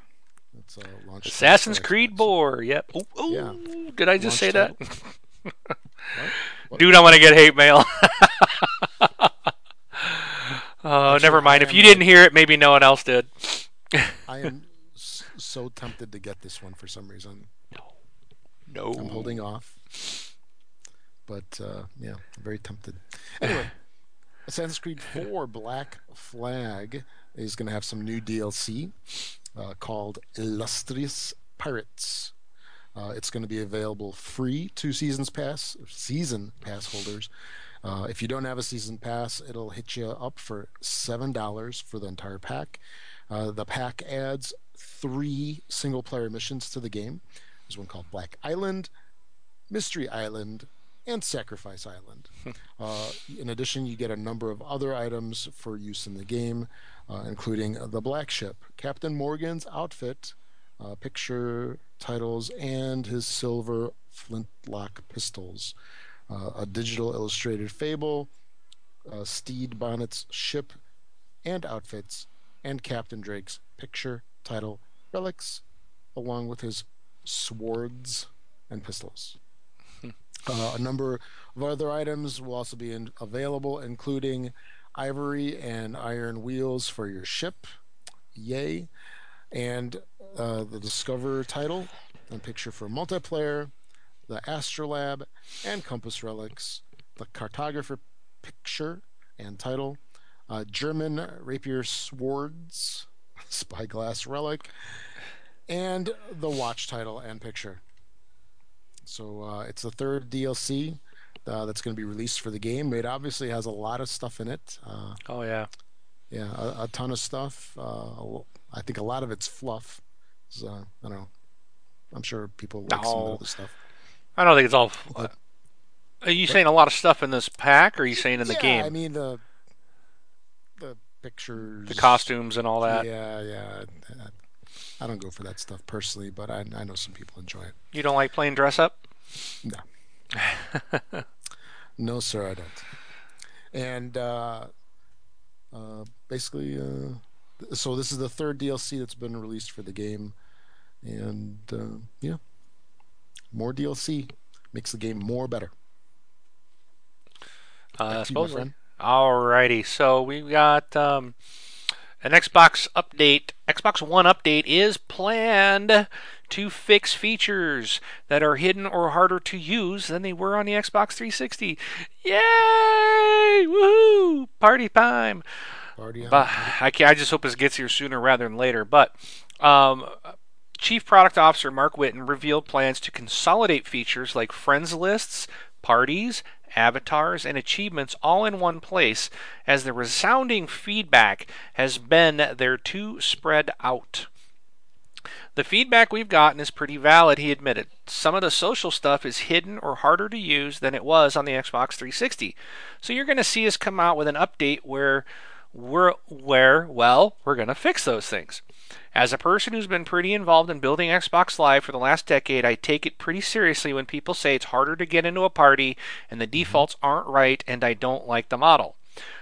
That's uh. Assassin's Creed Four. Yep. Ooh, ooh, yeah. Did I just say that? what? What? Dude, I want to get hate mail. oh, never mind. If you didn't hear it, maybe no one else did. I am so tempted to get this one for some reason. No. No. I'm holding off. But uh, yeah, I'm very tempted. Anyway, Assassin's Creed 4 Black Flag is going to have some new DLC uh, called Illustrious Pirates. Uh, it's going to be available free to seasons pass season pass holders. Uh, if you don't have a season pass, it'll hit you up for seven dollars for the entire pack. Uh, the pack adds three single player missions to the game. There's one called Black Island, Mystery Island, and Sacrifice Island. uh, in addition, you get a number of other items for use in the game, including the Black Ship, Captain Morgan's outfit, uh, picture titles, and his silver flintlock pistols. Uh, a digital illustrated fable, uh, Stede Bonnet's ship and outfits, and Captain Drake's picture, title, relics, along with his swords and pistols. Uh, a number of other items will also be in, available, including ivory and iron wheels for your ship. Yay. And uh, the Discover title and picture for multiplayer, the Astrolabe and Compass relics, the Cartographer picture and title, uh, German rapier swords, spyglass relic, and the watch title and picture. So uh, it's the third DLC uh, that's going to be released for the game. It obviously has a lot of stuff in it. Uh, oh yeah, yeah, a, a ton of stuff. Uh, I think a lot of it's fluff. So, I don't know. I'm sure people like no. some of the stuff. I don't think it's all. But, are you but, saying a lot of stuff in this pack, or are you saying in the yeah, game? I mean the the pictures, the costumes, and all that. Yeah, yeah. I don't go for that stuff personally, but I, I know some people enjoy it. You don't like playing dress up? No. no, sir, I don't. And uh, uh, basically, uh, so this is the third DLC that's been released for the game, and uh, yeah, more DLC makes the game more better. Uh, supposedly. Alrighty, so we've got um, an Xbox update, Xbox One update is planned to fix features that are hidden or harder to use than they were on the Xbox 360. Yay! Woohoo! Party time! Party but I, I just hope this gets here sooner rather than later. But um, Chief Product Officer Mark Whitten revealed plans to consolidate features like friends lists, parties, avatars, and achievements all in one place, as the resounding feedback has been they're too spread out. The feedback we've gotten is pretty valid, he admitted. Some of the social stuff is hidden or harder to use than it was on the Xbox 360. So you're going to see us come out with an update where we're where well, we're going to fix those things. As a person who's been pretty involved in building Xbox Live for the last decade, I take it pretty seriously when people say it's harder to get into a party and the mm-hmm. defaults aren't right and I don't like the model.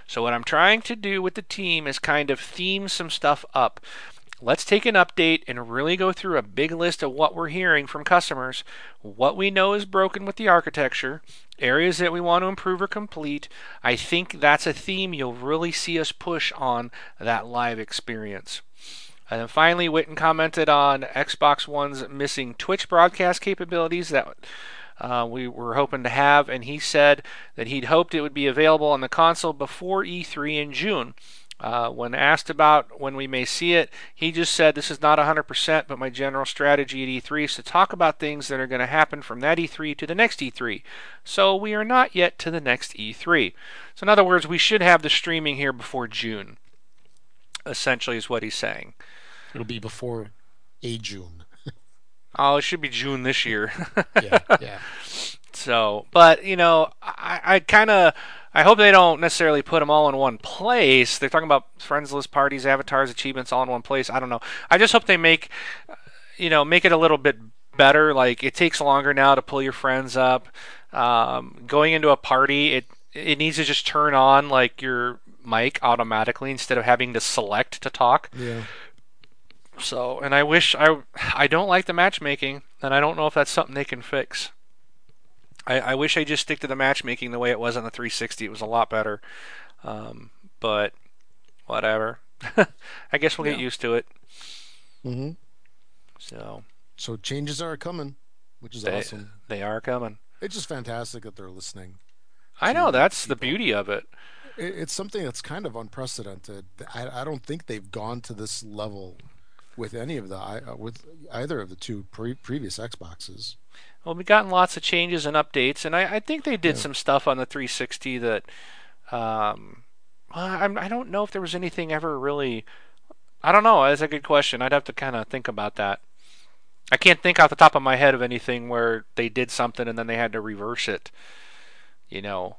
So, what I'm trying to do with the team is kind of theme some stuff up. Let's take an update and really go through a big list of what we're hearing from customers, what we know is broken with the architecture, areas that we want to improve or complete. I think that's a theme you'll really see us push on that live experience. And then finally, Whitten commented on Xbox One's missing Twitch broadcast capabilities that uh, we were hoping to have, and he said that he'd hoped it would be available on the console before E3 in June. Uh, when asked about when we may see it, he just said, This is not 100%, but my general strategy at E3 is to talk about things that are going to happen from that E3 to the next E3. So we are not yet to the next E3. So, in other words, we should have the streaming here before June, essentially, is what he's saying. It'll be before a June. oh, it should be June this year. yeah, yeah. So, but you know, I, I kind of, I hope they don't necessarily put them all in one place. They're talking about friends list, parties, avatars, achievements, all in one place. I don't know. I just hope they make, you know, make it a little bit better. Like it takes longer now to pull your friends up. Um, going into a party, it it needs to just turn on like your mic automatically instead of having to select to talk. Yeah. So, and I wish I I don't like the matchmaking, and I don't know if that's something they can fix. I, I wish I just stick to the matchmaking the way it was on the 360. It was a lot better, um, but whatever. I guess we'll yeah. get used to it. Mm-hmm. So. So changes are coming, which is they, awesome. They are coming. It's just fantastic that they're listening. I know that's people. the beauty of it. It's something that's kind of unprecedented. I, I don't think they've gone to this level with any of the uh, with either of the two pre- previous Xboxes. Well, we've gotten lots of changes and updates, and I, I think they did yeah. some stuff on the 360 that um, I'm, I don't know if there was anything ever really. I don't know. That's a good question. I'd have to kind of think about that. I can't think off the top of my head of anything where they did something and then they had to reverse it. You know,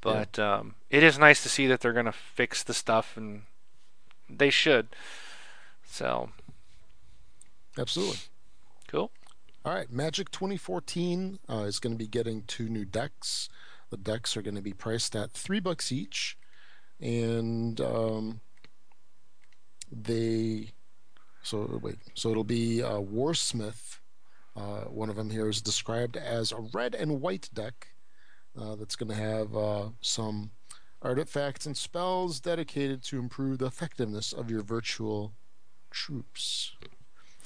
but yeah. um, it is nice to see that they're going to fix the stuff, and they should. So, absolutely, cool. All right, Magic 2014 uh, is going to be getting two new decks. The decks are going to be priced at three bucks each, and um, they so wait, so it'll be uh, Warsmith. Uh, one of them here is described as a red and white deck uh, that's going to have uh, some artifacts and spells dedicated to improve the effectiveness of your virtual troops.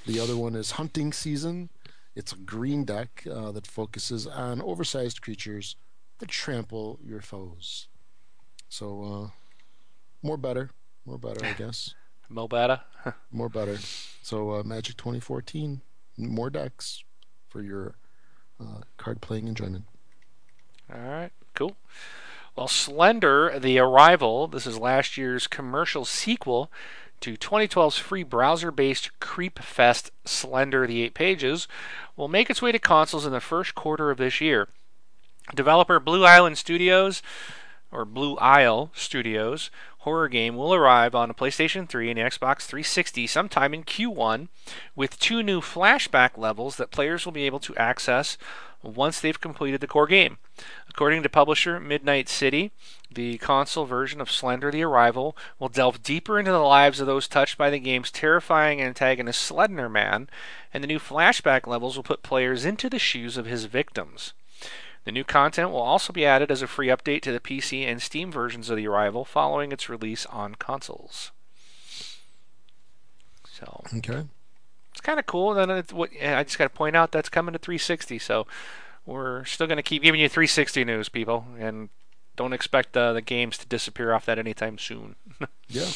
The other one is Hunting Season. It's a green deck uh, that focuses on oversized creatures that trample your foes. So, uh, more better, more better, I guess. More better. more better. So uh, Magic 2014, more decks for your uh, card playing enjoyment. All right, cool. Well, Slender, The Arrival, this is last year's commercial sequel to 2012's free browser based Creepfest Slender The Eight Pages, will make its way to consoles in the first quarter of this year. Developer Blue Island Studios, or Blue Isle Studios, horror game will arrive on a PlayStation 3 and Xbox 360 sometime in Q1 with two new flashback levels that players will be able to access once they've completed the core game. According to publisher Midnight City, the console version of Slender the Arrival will delve deeper into the lives of those touched by the game's terrifying antagonist Slender Man, and the new flashback levels will put players into the shoes of his victims. The new content will also be added as a free update to the PC and Steam versions of The Arrival following its release on consoles. So okay, kind of cool. Then it's what I just got to point out that's coming to 360. So we're still going to keep giving you 360 news, people, and don't expect uh, the games to disappear off that anytime soon. yeah.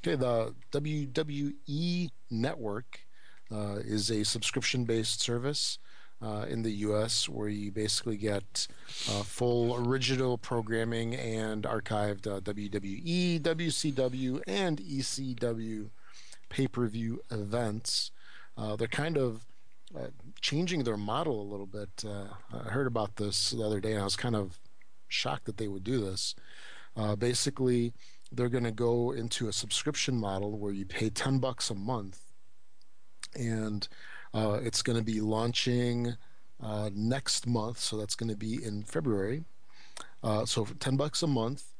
Okay, the WWE Network uh, is a subscription-based service uh, in the US, where you basically get uh, full original programming and archived uh, WWE, WCW, and ECW pay per view events. Uh, they're kind of uh, changing their model a little bit. Uh, I heard about this the other day, and I was kind of shocked that they would do this. basically, they're going to go into a subscription model where you pay 10 bucks a month and uh, it's going to be launching uh, next month, so that's going to be in February. Uh, so for 10 bucks a month,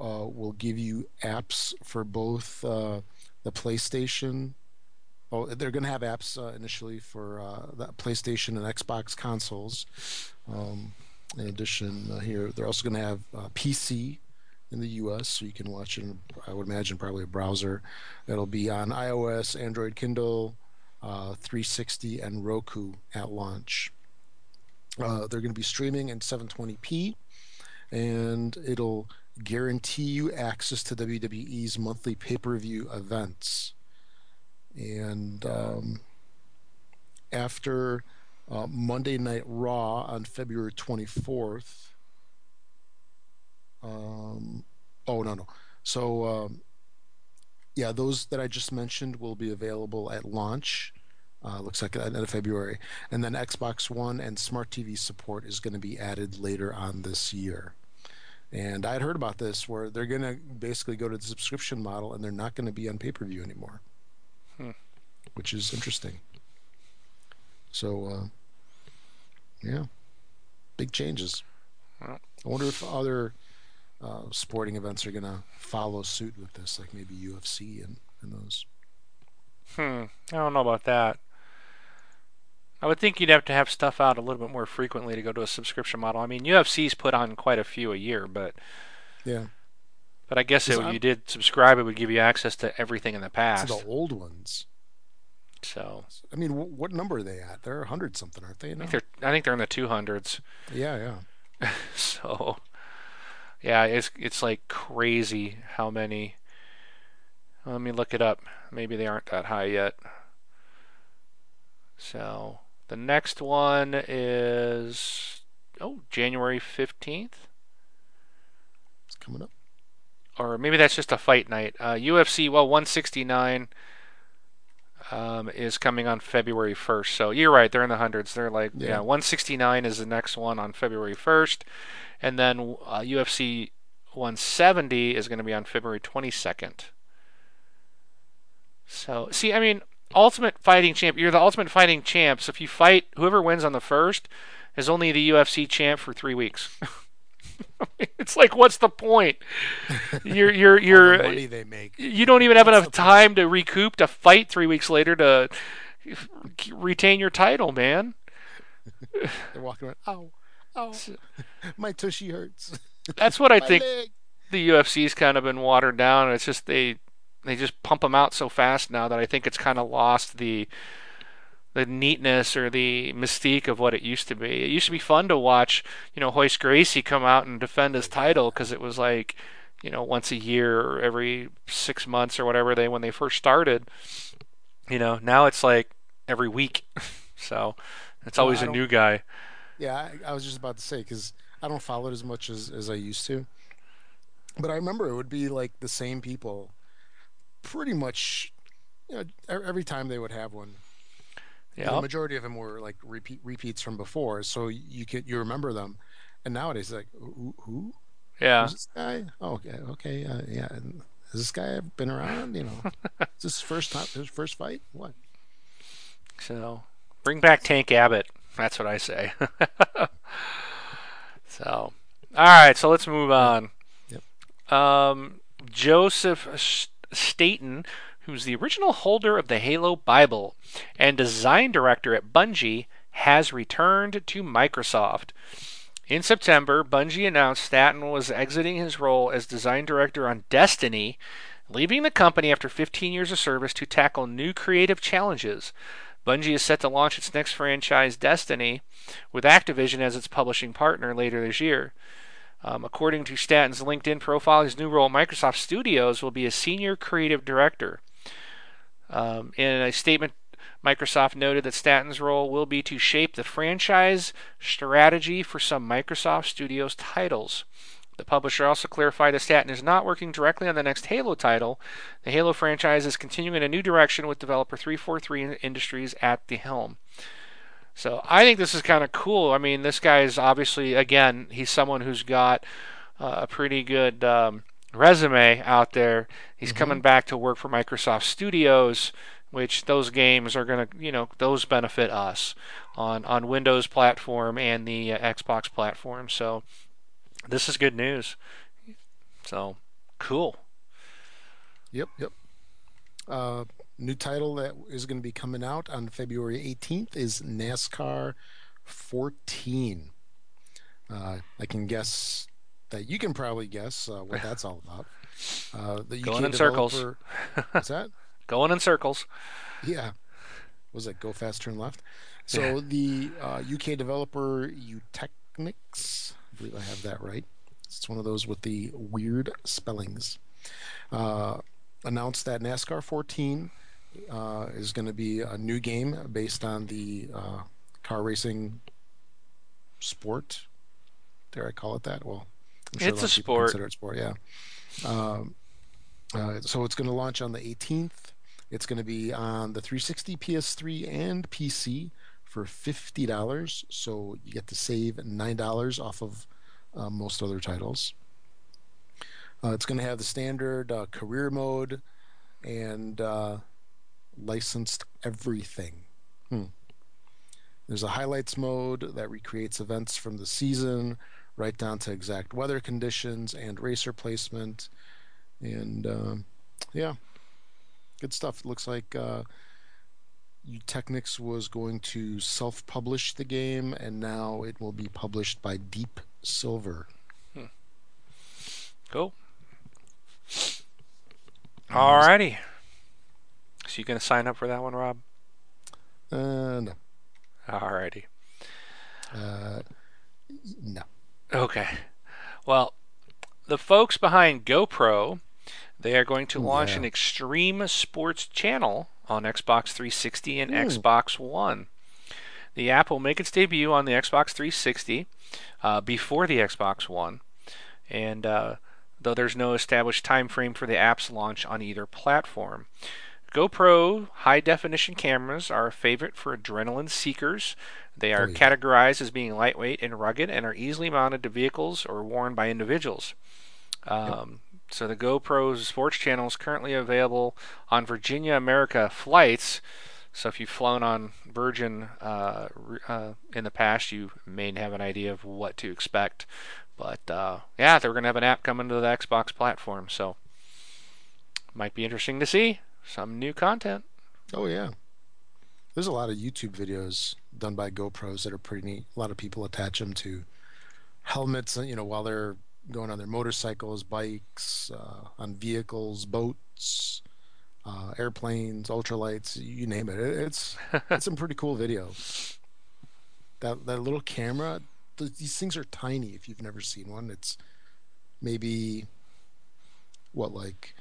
uh, we'll give you apps for both uh, the PlayStation. Oh, they're going to have apps uh, initially for the PlayStation and Xbox consoles. Um, in addition, here they're also going to have PC in the US, so you can watch it. In, I would imagine probably a browser. It'll be on iOS, Android, Kindle, uh, 360 and Roku at launch. Uh, they're going to be streaming in 720p, and it'll guarantee you access to WWE's monthly pay per view events. And um, after uh, Monday Night Raw on February 24th, um, oh, no, no. So um, yeah, those that I just mentioned will be available at launch. Uh, looks like at the end of February, and then Xbox One and Smart TV support is going to be added later on this year. And I had heard about this where they're going to basically go to the subscription model and they're not going to be on pay per view anymore, hmm. which is interesting. So, uh, yeah, big changes. I wonder if other uh, sporting events are going to follow suit with this, like maybe UFC and, and those. Hmm. I don't know about that. I would think you'd have to have stuff out a little bit more frequently to go to a subscription model. I mean, UFC's put on quite a few a year, but yeah. But I guess if you did subscribe, it would give you access to everything in the past. The old ones. So. I mean, what number are they at? They're a hundred something, aren't they? I think they're. I think they're in the two hundreds. Yeah, yeah. so. Yeah, it's it's like crazy how many. Let me look it up. Maybe they aren't that high yet. So the next one is oh January fifteenth. It's coming up. Or maybe that's just a fight night. Uh, UFC well 169. um, is coming on February 1st. So you're right, they're in the hundreds. They're like, yeah, Yeah. 169 is the next one on February 1st. And then uh, UFC 170 is going to be on February 22nd. So, see, I mean, Ultimate Fighting Champ, you're the Ultimate Fighting Champ. So if you fight, whoever wins on the first is only the UFC champ for three weeks. it's like, what's the point? You're, you're, All the you're, money they make. you don't even have What's enough time to recoup to fight three weeks later to retain your title, man. They're walking around. Ow, ow, my tushy hurts. That's what I think leg. the UFC's kind of been watered down. It's just they they just pump them out so fast now that I think it's kind of lost the the neatness or the mystique of what it used to be. It used to be fun to watch, you know, Royce Gracie come out and defend his title because it was like, you know, once a year or every six months or whatever they when they first started. You know, now it's like every week, so it's always I a new guy. Yeah, I, I was just about to say because I don't follow it as much as, as I used to. But I remember it would be like the same people, pretty much. You know, every time they would have one. The Yeah, majority of them were like repeat repeats from before, so you could you remember them. And nowadays, like who? who? yeah. Who's this guy? Oh, okay, okay, uh, yeah. and Has this guy been around? You know, is this first time? His first fight? What? So bring back Tank Abbott. That's what I say. so, all right. So let's move on. Yep. Um, Joseph Staten, who's the original holder of the Halo Bible and design director at Bungie, has returned to Microsoft. In September, Bungie announced Staten was exiting his role as design director on Destiny, leaving the company after 15 years of service to tackle new creative challenges. Bungie is set to launch its next franchise, Destiny, with Activision as its publishing partner later this year. Um, according to Staten's LinkedIn profile, his new role at Microsoft Studios will be a senior creative director. Um, in a statement, Microsoft noted that Staten's role will be to shape the franchise strategy for some Microsoft Studios titles. The publisher also clarified that Staten is not working directly on the next Halo title. The Halo franchise is continuing in a new direction with developer 343 Industries at the helm. So I think this is kind of cool. I mean, this guy is obviously, again, he's someone who's got uh, a pretty good um, resume out there. He's coming back to work for Microsoft Studios, which those games are going to, you know, those benefit us on on Windows platform and the uh, Xbox platform. So this is good news. So cool. Yep, yep. Uh, new title that is going to be coming out on February 18th is NASCAR 14. Uh, I can guess that you can probably guess uh, what that's all about. Uh, the Going in circles. What's that? Going in circles. Yeah. Was it Go Fast Turn Left? So the uh, UK developer Eutechnyx, I believe I have that right. It's one of those with the weird spellings. Uh, announced that NASCAR 14 uh, is going to be a new game based on the uh, car racing sport. Dare I call it that? Well, I'm It's a of sport. Consider it sport, yeah. Um, uh, so it's going to launch on the 18th. It's going to be on the 360, PS3, and PC for fifty dollars. So you get to save nine dollars off of uh, most other titles. Uh, it's going to have the standard uh, career mode and uh, licensed everything. Hmm. There's a highlights mode that recreates events from the season, right down to exact weather conditions and racer placement. And um, yeah, good stuff. It looks like uh, Technics was going to self-publish the game, and now it will be published by Deep Silver. Cool. Alrighty. So you gonna sign up for that one, Rob? Uh, no, Alrighty. uh, no. Okay. Well, the folks behind GoPro, they are going to launch yeah. an extreme sports channel on Xbox 360 and. Xbox One. The app will make its debut on the Xbox 360 uh, before the Xbox One, and uh, though there's no established time frame for the app's launch on either platform. GoPro high definition cameras are a favorite for adrenaline seekers. They are Oh, yeah. categorized as being lightweight and rugged and are easily mounted to vehicles or worn by individuals. Um, So the GoPro's sports channel is currently available on Virgin America flights. So if you've flown on Virgin uh, uh, in the past, you may have an idea of what to expect. But uh, yeah, they're going to have an app coming to the Xbox platform, so might be interesting to see some new content. Oh yeah. There's a lot of YouTube videos done by GoPros that are pretty neat. A lot of people attach them to helmets, you know, while they're going on their motorcycles, bikes, uh, on vehicles, boats, uh, airplanes, ultralights, you name it. It- It's it's some pretty cool video. That that little camera, th- these things are tiny. If you've never seen one, it's maybe what like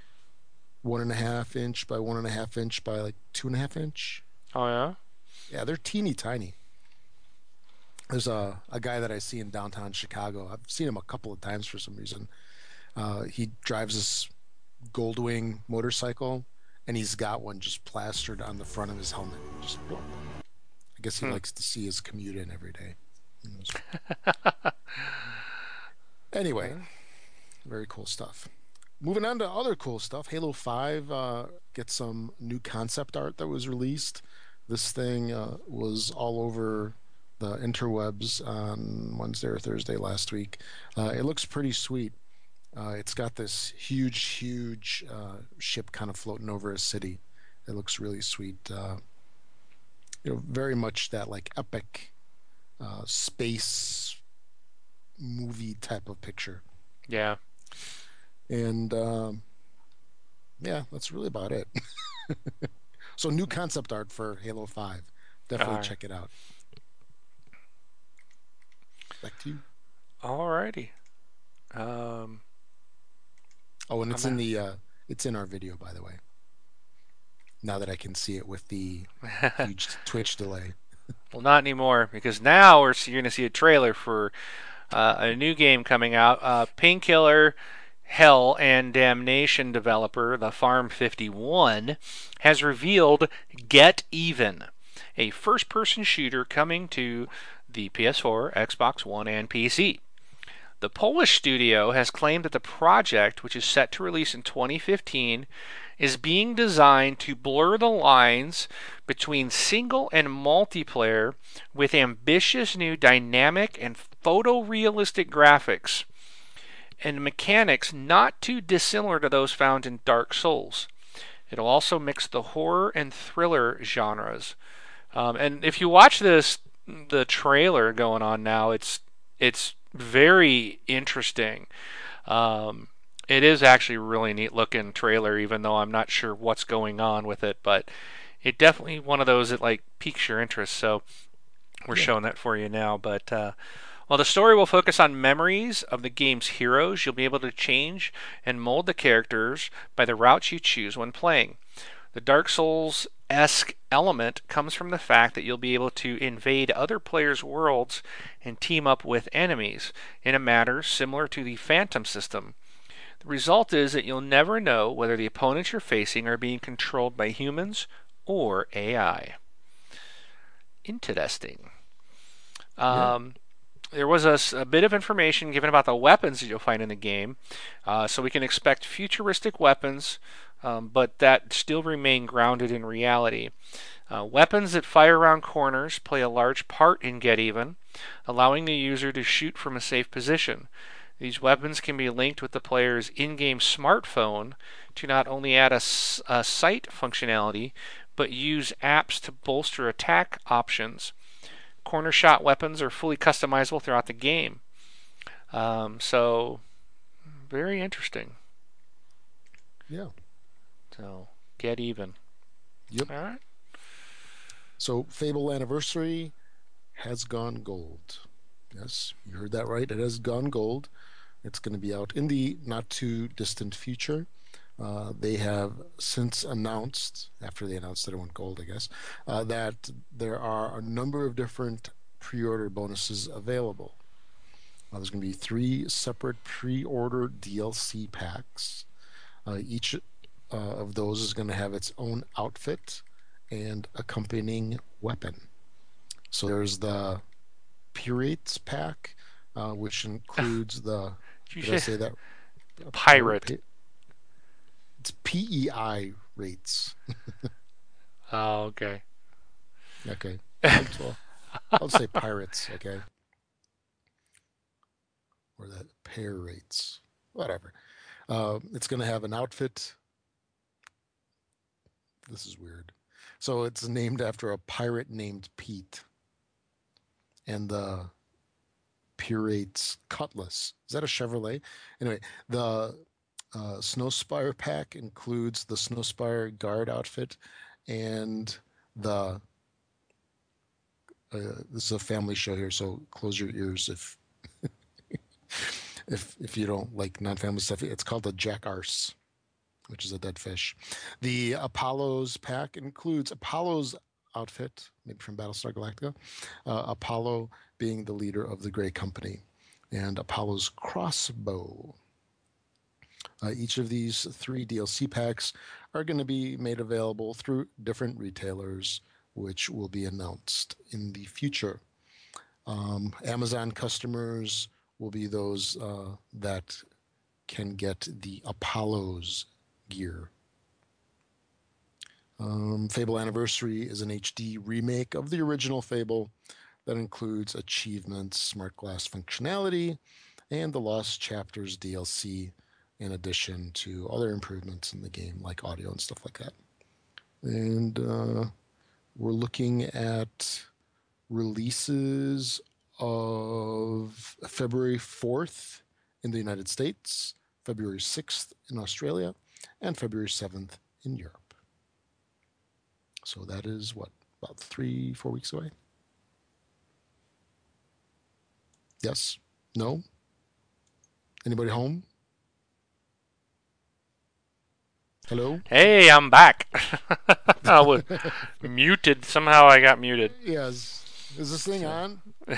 one and a half inch by one and a half inch by like two and a half inch. Oh yeah, Yeah, they're teeny tiny. There's a, a guy that I see in downtown Chicago. I've seen him a couple of times for some reason. Uh, he drives this Goldwing motorcycle, and he's got one just plastered on the front of his helmet. Just, I guess he Hmm. likes to see his commute in every day. Anyway, very cool stuff. Moving on to other cool stuff, Halo 5 uh, gets some new concept art that was released. This thing uh, was all over the interwebs on Wednesday or Thursday last week. Uh, it looks pretty sweet. Uh, it's got this huge, huge uh, ship kind of floating over a city. It looks really sweet. Uh, you know, very much that like epic space movie type of picture. yeah. And um, yeah, that's really about it. so, new concept art for Halo 5. Definitely Alright. check it out. Back to you. Alrighty. Um, Oh, and it's I'm in the uh, it's in our video, by the way. Now that I can see it with the huge Twitch delay. well, not anymore because now we're you're going to see a trailer for uh, a new game coming out. Uh, Painkiller, Hell, and Damnation developer, the Farm 51, has revealed Get Even, a first-person shooter coming to the PS4, Xbox One, and PC. The Polish studio has claimed that the project, which is set to release in 2015, is being designed to blur the lines between single and multiplayer with ambitious new dynamic and photorealistic graphics and mechanics not too dissimilar to those found in Dark Souls. It'll also mix the horror and thriller genres. Um, and if you watch this, the trailer going on now, it's it's very interesting. Um, it is actually a really neat looking trailer, even though I'm not sure what's going on with it. But it definitely one of those that like piques your interest. So we're Yeah. showing that for you now. But uh, while the story will focus on memories of the game's heroes, you'll be able to change and mold the characters by the routes you choose when playing. The Dark Souls esque element comes from the fact that you'll be able to invade other players' worlds and team up with enemies in a manner similar to the Phantom system. The result is that you'll never know whether the opponents you're facing are being controlled by humans or AI. Interesting. Yeah. Um, there was a bit of information given about the weapons that you'll find in the game, uh, so we can expect futuristic weapons, um, but that still remain grounded in reality. Uh, weapons that fire around corners play a large part in Get Even, allowing the user to shoot from a safe position. These weapons can be linked with the player's in game smartphone to not only add a sight functionality, but use apps to bolster attack options. Corner shot weapons are fully customizable throughout the game. Um, so, very interesting. Yeah. So, get even. Yep. All right. So, Fable Anniversary has gone gold. Yes, you heard that right. It has gone gold. It's going to be out in the not too distant future. Uh, they have since announced, after they announced that it went gold, I guess, uh, that there are a number of different pre order bonuses available. Uh, there's going to be three separate pre order DLC packs. Uh, each uh, of those is going to have its own outfit and accompanying weapon. So there's the Pirates pack, uh, which includes the. Did I say that? pirate. It's P E I rates. Oh, okay. Okay. I'll, I'll say pirates. Okay. Or that pair rates. Whatever. Uh, it's going to have an outfit. This is weird. So it's named after a pirate named Pete. And the Pirates Cutlass. Is that a Chevrolet? Anyway, the uh, Snowspire pack includes the Snowspire guard outfit and the. Uh, this is a family show here, so close your ears if if if you don't like non-family stuff. It's called the Jack Arse, which is a dead fish. The Apollo's pack includes Apollo's outfit, maybe from Battlestar Galactica. Uh, Apollo being the leader of the Grey Company, and Apollo's crossbow. Uh, each of these three DLC packs are going to be made available through different retailers, which will be announced in the future. Um, Amazon customers will be those uh, that can get the Apollo's gear. Um, Fable Anniversary is an HD remake of the original Fable that includes achievements, smart glass functionality, and the Lost Chapters DLC, in addition to other improvements in the game like audio and stuff like that. And uh, we're looking at releases of February 4th in the United States, February 6th in Australia, and February 7th in Europe. So that is what, about three, four weeks away? Yes? No? Anybody home? Hello? Hey, I'm back. I was muted. Somehow I got muted. Yes. Is this thing on?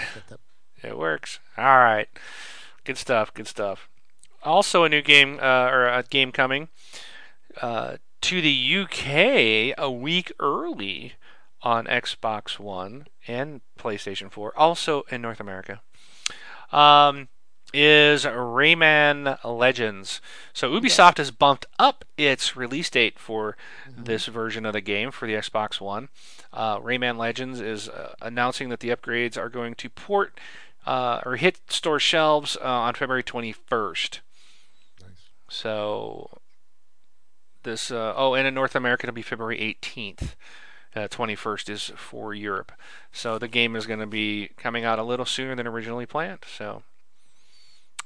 It works. All right. Good stuff. Good stuff. Also, a new game uh, or a game coming uh, to the UK a week early on Xbox One and PlayStation 4, also in North America. Um, is Rayman Legends. So Ubisoft has bumped up its release date for this version of the game for the Xbox One. Uh, Rayman Legends is uh, announcing that the upgrades are going to port uh, or hit store shelves uh, on February 21st. Nice. So this uh, oh, and in North America it'll be February 18th. Uh, 21st is for Europe. So the game is going to be coming out a little sooner than originally planned. So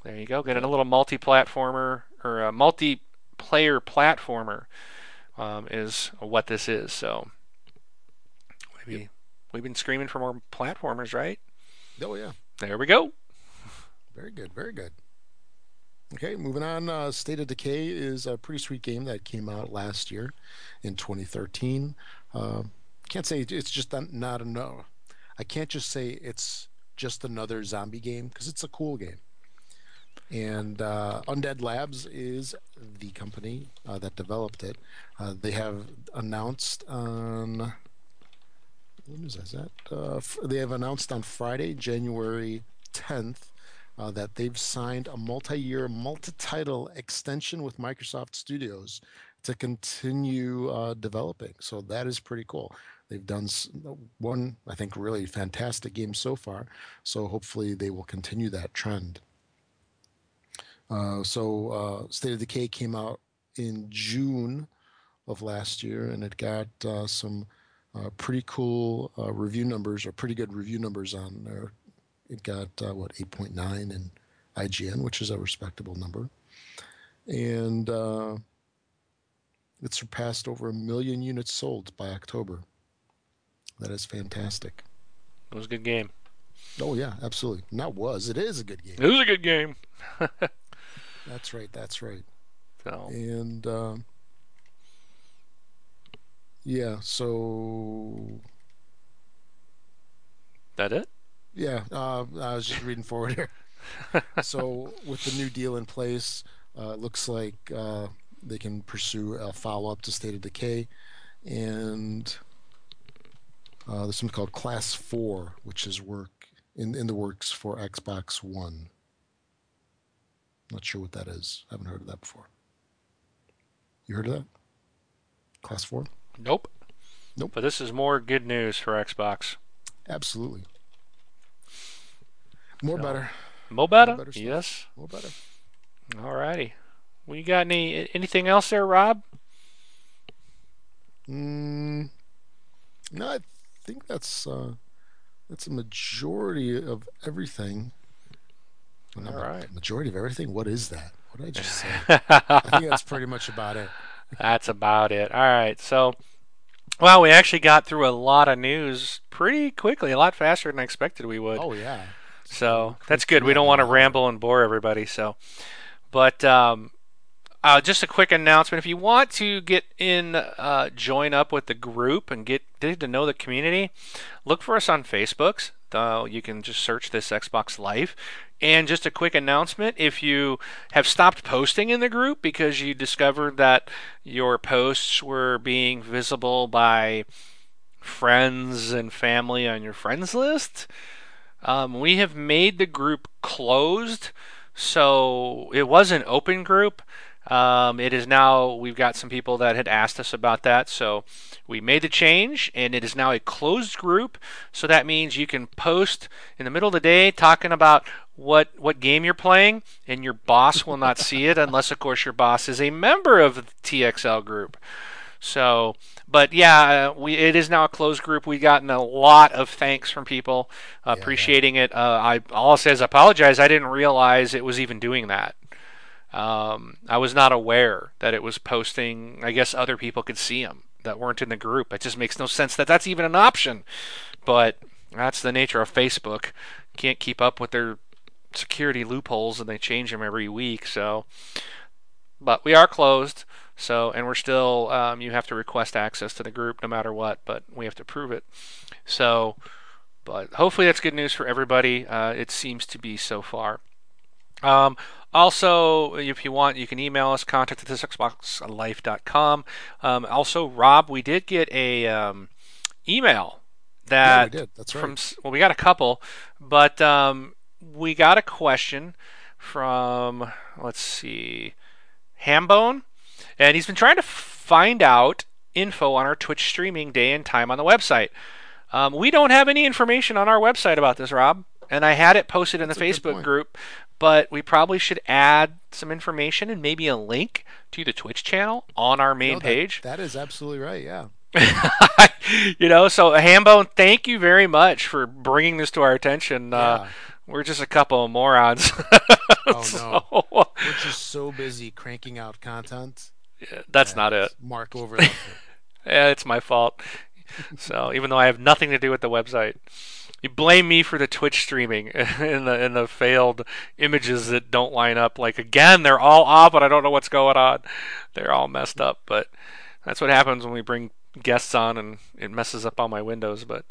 there you go. Getting a little multi-platformer or a multiplayer platformer um, is what this is. So maybe Yep. we've been screaming for more platformers, right? Oh, yeah. There we go. Very good. Very good. Okay, moving on. Uh, State of Decay is a pretty sweet game that came out last year in 2013. Uh, can't say it's just not, not enough. I can't just say it's just another zombie game because it's a cool game. And uh, Undead Labs is the company uh, that developed it. Uh, they have announced on when is that? Uh, f- they have announced on Friday, January 10th, uh, that they've signed a multi-year, multi-title extension with Microsoft Studios to continue uh, developing. So that is pretty cool. They've done one, I think, really fantastic game so far. So hopefully they will continue that trend. Uh, so uh, State of Decay came out in June of last year, and it got uh, some uh, pretty cool uh, review numbers, or pretty good review numbers on there. It got uh, what 8.9 in IGN, which is a respectable number, and uh, it surpassed over a million units sold by October. That is fantastic. It was a good game. Oh yeah, absolutely. Not was. It is a good game. It was a good game. That's right. That's right. So And um, yeah, so that it? yeah, uh, I was just reading forward here. so with the new deal in place, uh, it looks like uh, they can pursue a follow up to State of Decay, and uh, there's something called Class Four, which is work in in the works for Xbox One. Not sure what that is. I haven't heard of that before. You heard of that? Class Four? Nope. Nope. But this is more good news for Xbox. Absolutely. More So- better. Mo better? better. Yes. More better. Alrighty. We got any anything else there, Rob? Mm, no, I think that's uh, that's a majority of everything. Well, not All right. Majority of everything. What is that? What did I just say? I think that's pretty much about it. That's about it. All right. So, well, we actually got through a lot of news pretty quickly, a lot faster than I expected we would. Oh yeah. So that's good. We don't want to ramble and bore everybody. So, but um, uh, just a quick announcement: if you want to get in, uh, join up with the group and get get to know the community, look for us on Facebook. Uh, you can just search this Xbox Life. And just a quick announcement: if you have stopped posting in the group because you discovered that your posts were being visible by friends and family on your friends list, um, we have made the group closed, so it was an open group. Um, it is now, we've got some people that had asked us about that, so we made the change, and it is now a closed group. So that means you can post in the middle of the day talking about what what game you're playing, and your boss will not see it unless, of course, your boss is a member of the TXL group. So, but yeah, uh, we it is now a closed group. We've gotten a lot of thanks from people uh, Yeah, appreciating it. Uh, I all I'll say is apologize. I didn't realize it was even doing that. Um, I was not aware that it was posting. I guess other people could see them that weren't in the group. It just makes no sense that that's even an option. But that's the nature of Facebook. Can't keep up with their security loopholes, and they change them every week. So, but we are closed. So, and we're still, um, you have to request access to the group no matter what, but we have to prove it. So, but hopefully that's good news for everybody. Uh, it seems to be so far. Um, also, if you want, you can email us, contact at thexboxlife.com. Um, also, Rob, we did get a um, email Yeah, we that did. That's right. from well, we got a couple, but um, we got a question from let's see, Hambone, and he's been trying to find out info on our Twitch streaming day and time on the website. Um, we don't have any information on our website about this, Rob, and I had it posted in That's the Facebook group, but we probably should add some information and maybe a link to the Twitch channel on our main No, that- page. that is absolutely right. Yeah. you know, so Hambone, thank you very much for bringing this to our attention. Uh, we're just a couple of morons. Oh, So, We're just so busy cranking out content. yeah, that's not it. Mark over. Yeah, it's my fault. So even though I have nothing to do with the website, you blame me for the Twitch streaming and the and the failed images that don't line up. Like again, they're all off, but I don't know what's going on. They're all messed up. But that's what happens when we bring guests on and it messes up all my windows. But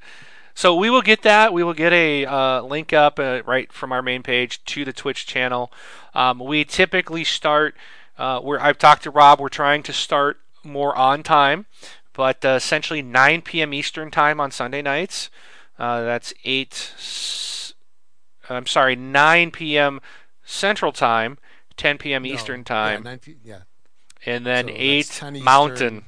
so we will get that. We will get a uh, link up uh, right from our main page to the Twitch channel. Um, we typically start. Uh, where I've talked to Rob, we're trying to start more on time, but uh, essentially 9 p.m. Eastern time on Sunday nights. Uh, that's eight. I'm sorry, 9 p.m. Central time, 10 p.m. No, Eastern Yeah, time, nine feet, yeah. and then so 8 Mountain.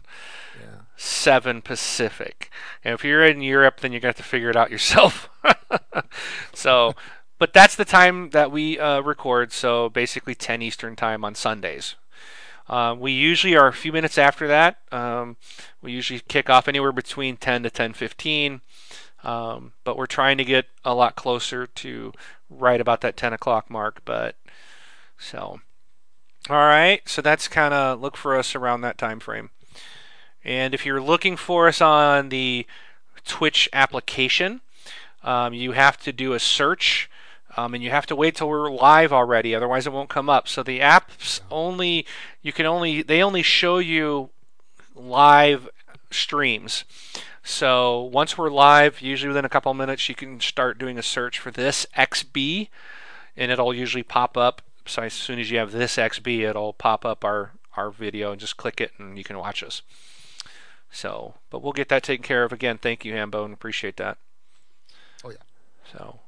Yeah. 7 Pacific. And if you're in Europe, then you got to figure it out yourself. so, but that's the time that we uh, record. So basically 10 Eastern time on Sundays. Uh, we usually are a few minutes after that. Um, we usually kick off anywhere between 10 to 10:15, um, but we're trying to get a lot closer to right about that 10 o'clock mark. But so, all right. So that's kind of look for us around that time frame. And if you're looking for us on the Twitch application, um, you have to do a search, um, and you have to wait till we're live already, otherwise it won't come up. So the apps only you can only they only show you live streams. So once we're live, usually within a couple minutes, you can start doing a search for this XB, and it'll usually pop up. So as soon as you have this XB, it'll pop up our our video and just click it and you can watch us. So, but we'll get that taken care of. Again, thank you, Hambone. Appreciate that. Oh yeah. So,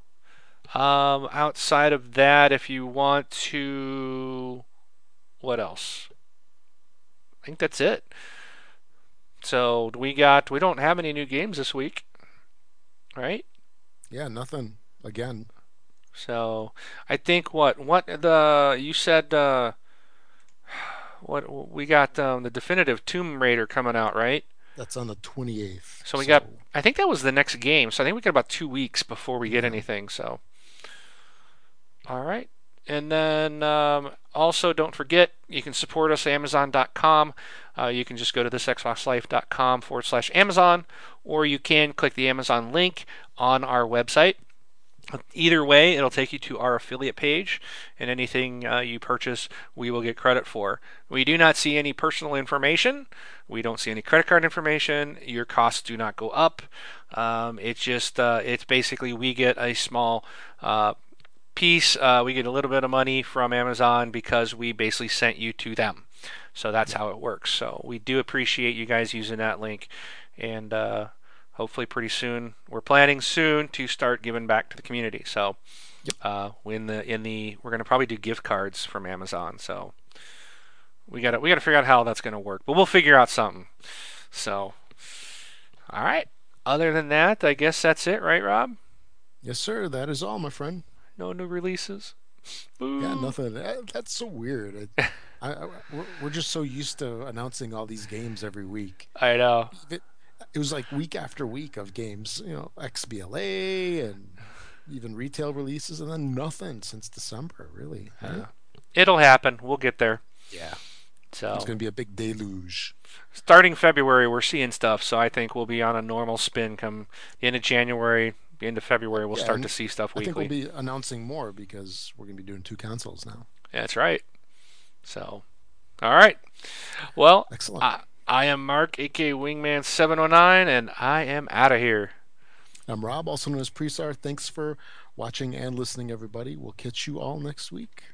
um, outside of that, if you want to, what else? I think that's it. So we got we don't have any new games this week, right? Yeah, nothing again. So I think what what the you said uh, what we got um, the definitive Tomb Raider coming out, right? That's on the 28th. So we got I think that was the next game. So I think we got about 2 weeks before we get anything, so All right. And then um, also don't forget you can support us at amazon.com. Uh, you can just go to thexboxlife.com forward slash Amazon, or you can click the Amazon link on our website. Either way, it'll take you to our affiliate page, and anything uh, you purchase, we will get credit for. We do not see any personal information. We don't see any credit card information. Your costs do not go up. Um, it's just, uh, it's basically we get a small uh, piece. Uh, we get a little bit of money from Amazon because we basically sent you to them. So that's how it works. So we do appreciate you guys using that link, and uh, hopefully pretty soon we're planning soon to start giving back to the community. So Yep. uh, in the in the we're gonna probably do gift cards from Amazon. So we got to we got to figure out how that's gonna work, but we'll figure out something. So all right. Other than that, I guess that's it, right, Rob? Yes, sir. That is all, my friend. No new releases. Boo. Yeah, nothing. Uh, That's so weird. I, I, we're, we're just so used to announcing all these games every week. I know. It, it was like week after week of games, you know, XBLA and even retail releases, and then nothing since December, really. huh? It'll happen. We'll get there. Yeah. So It's going to be a big deluge. starting February, we're seeing stuff. So I think we'll be on a normal spin come the end of January, the end of February. We'll Yeah, start to see stuff weekly. I think we'll be announcing more because we're going to be doing two consoles now. That's right. So, all right. Well, Excellent. I, I am Mark, aka Wingman seven hundred nine, and I am out of here. I'm Rob, also known as Presar. Thanks for watching and listening, everybody. We'll catch you all next week.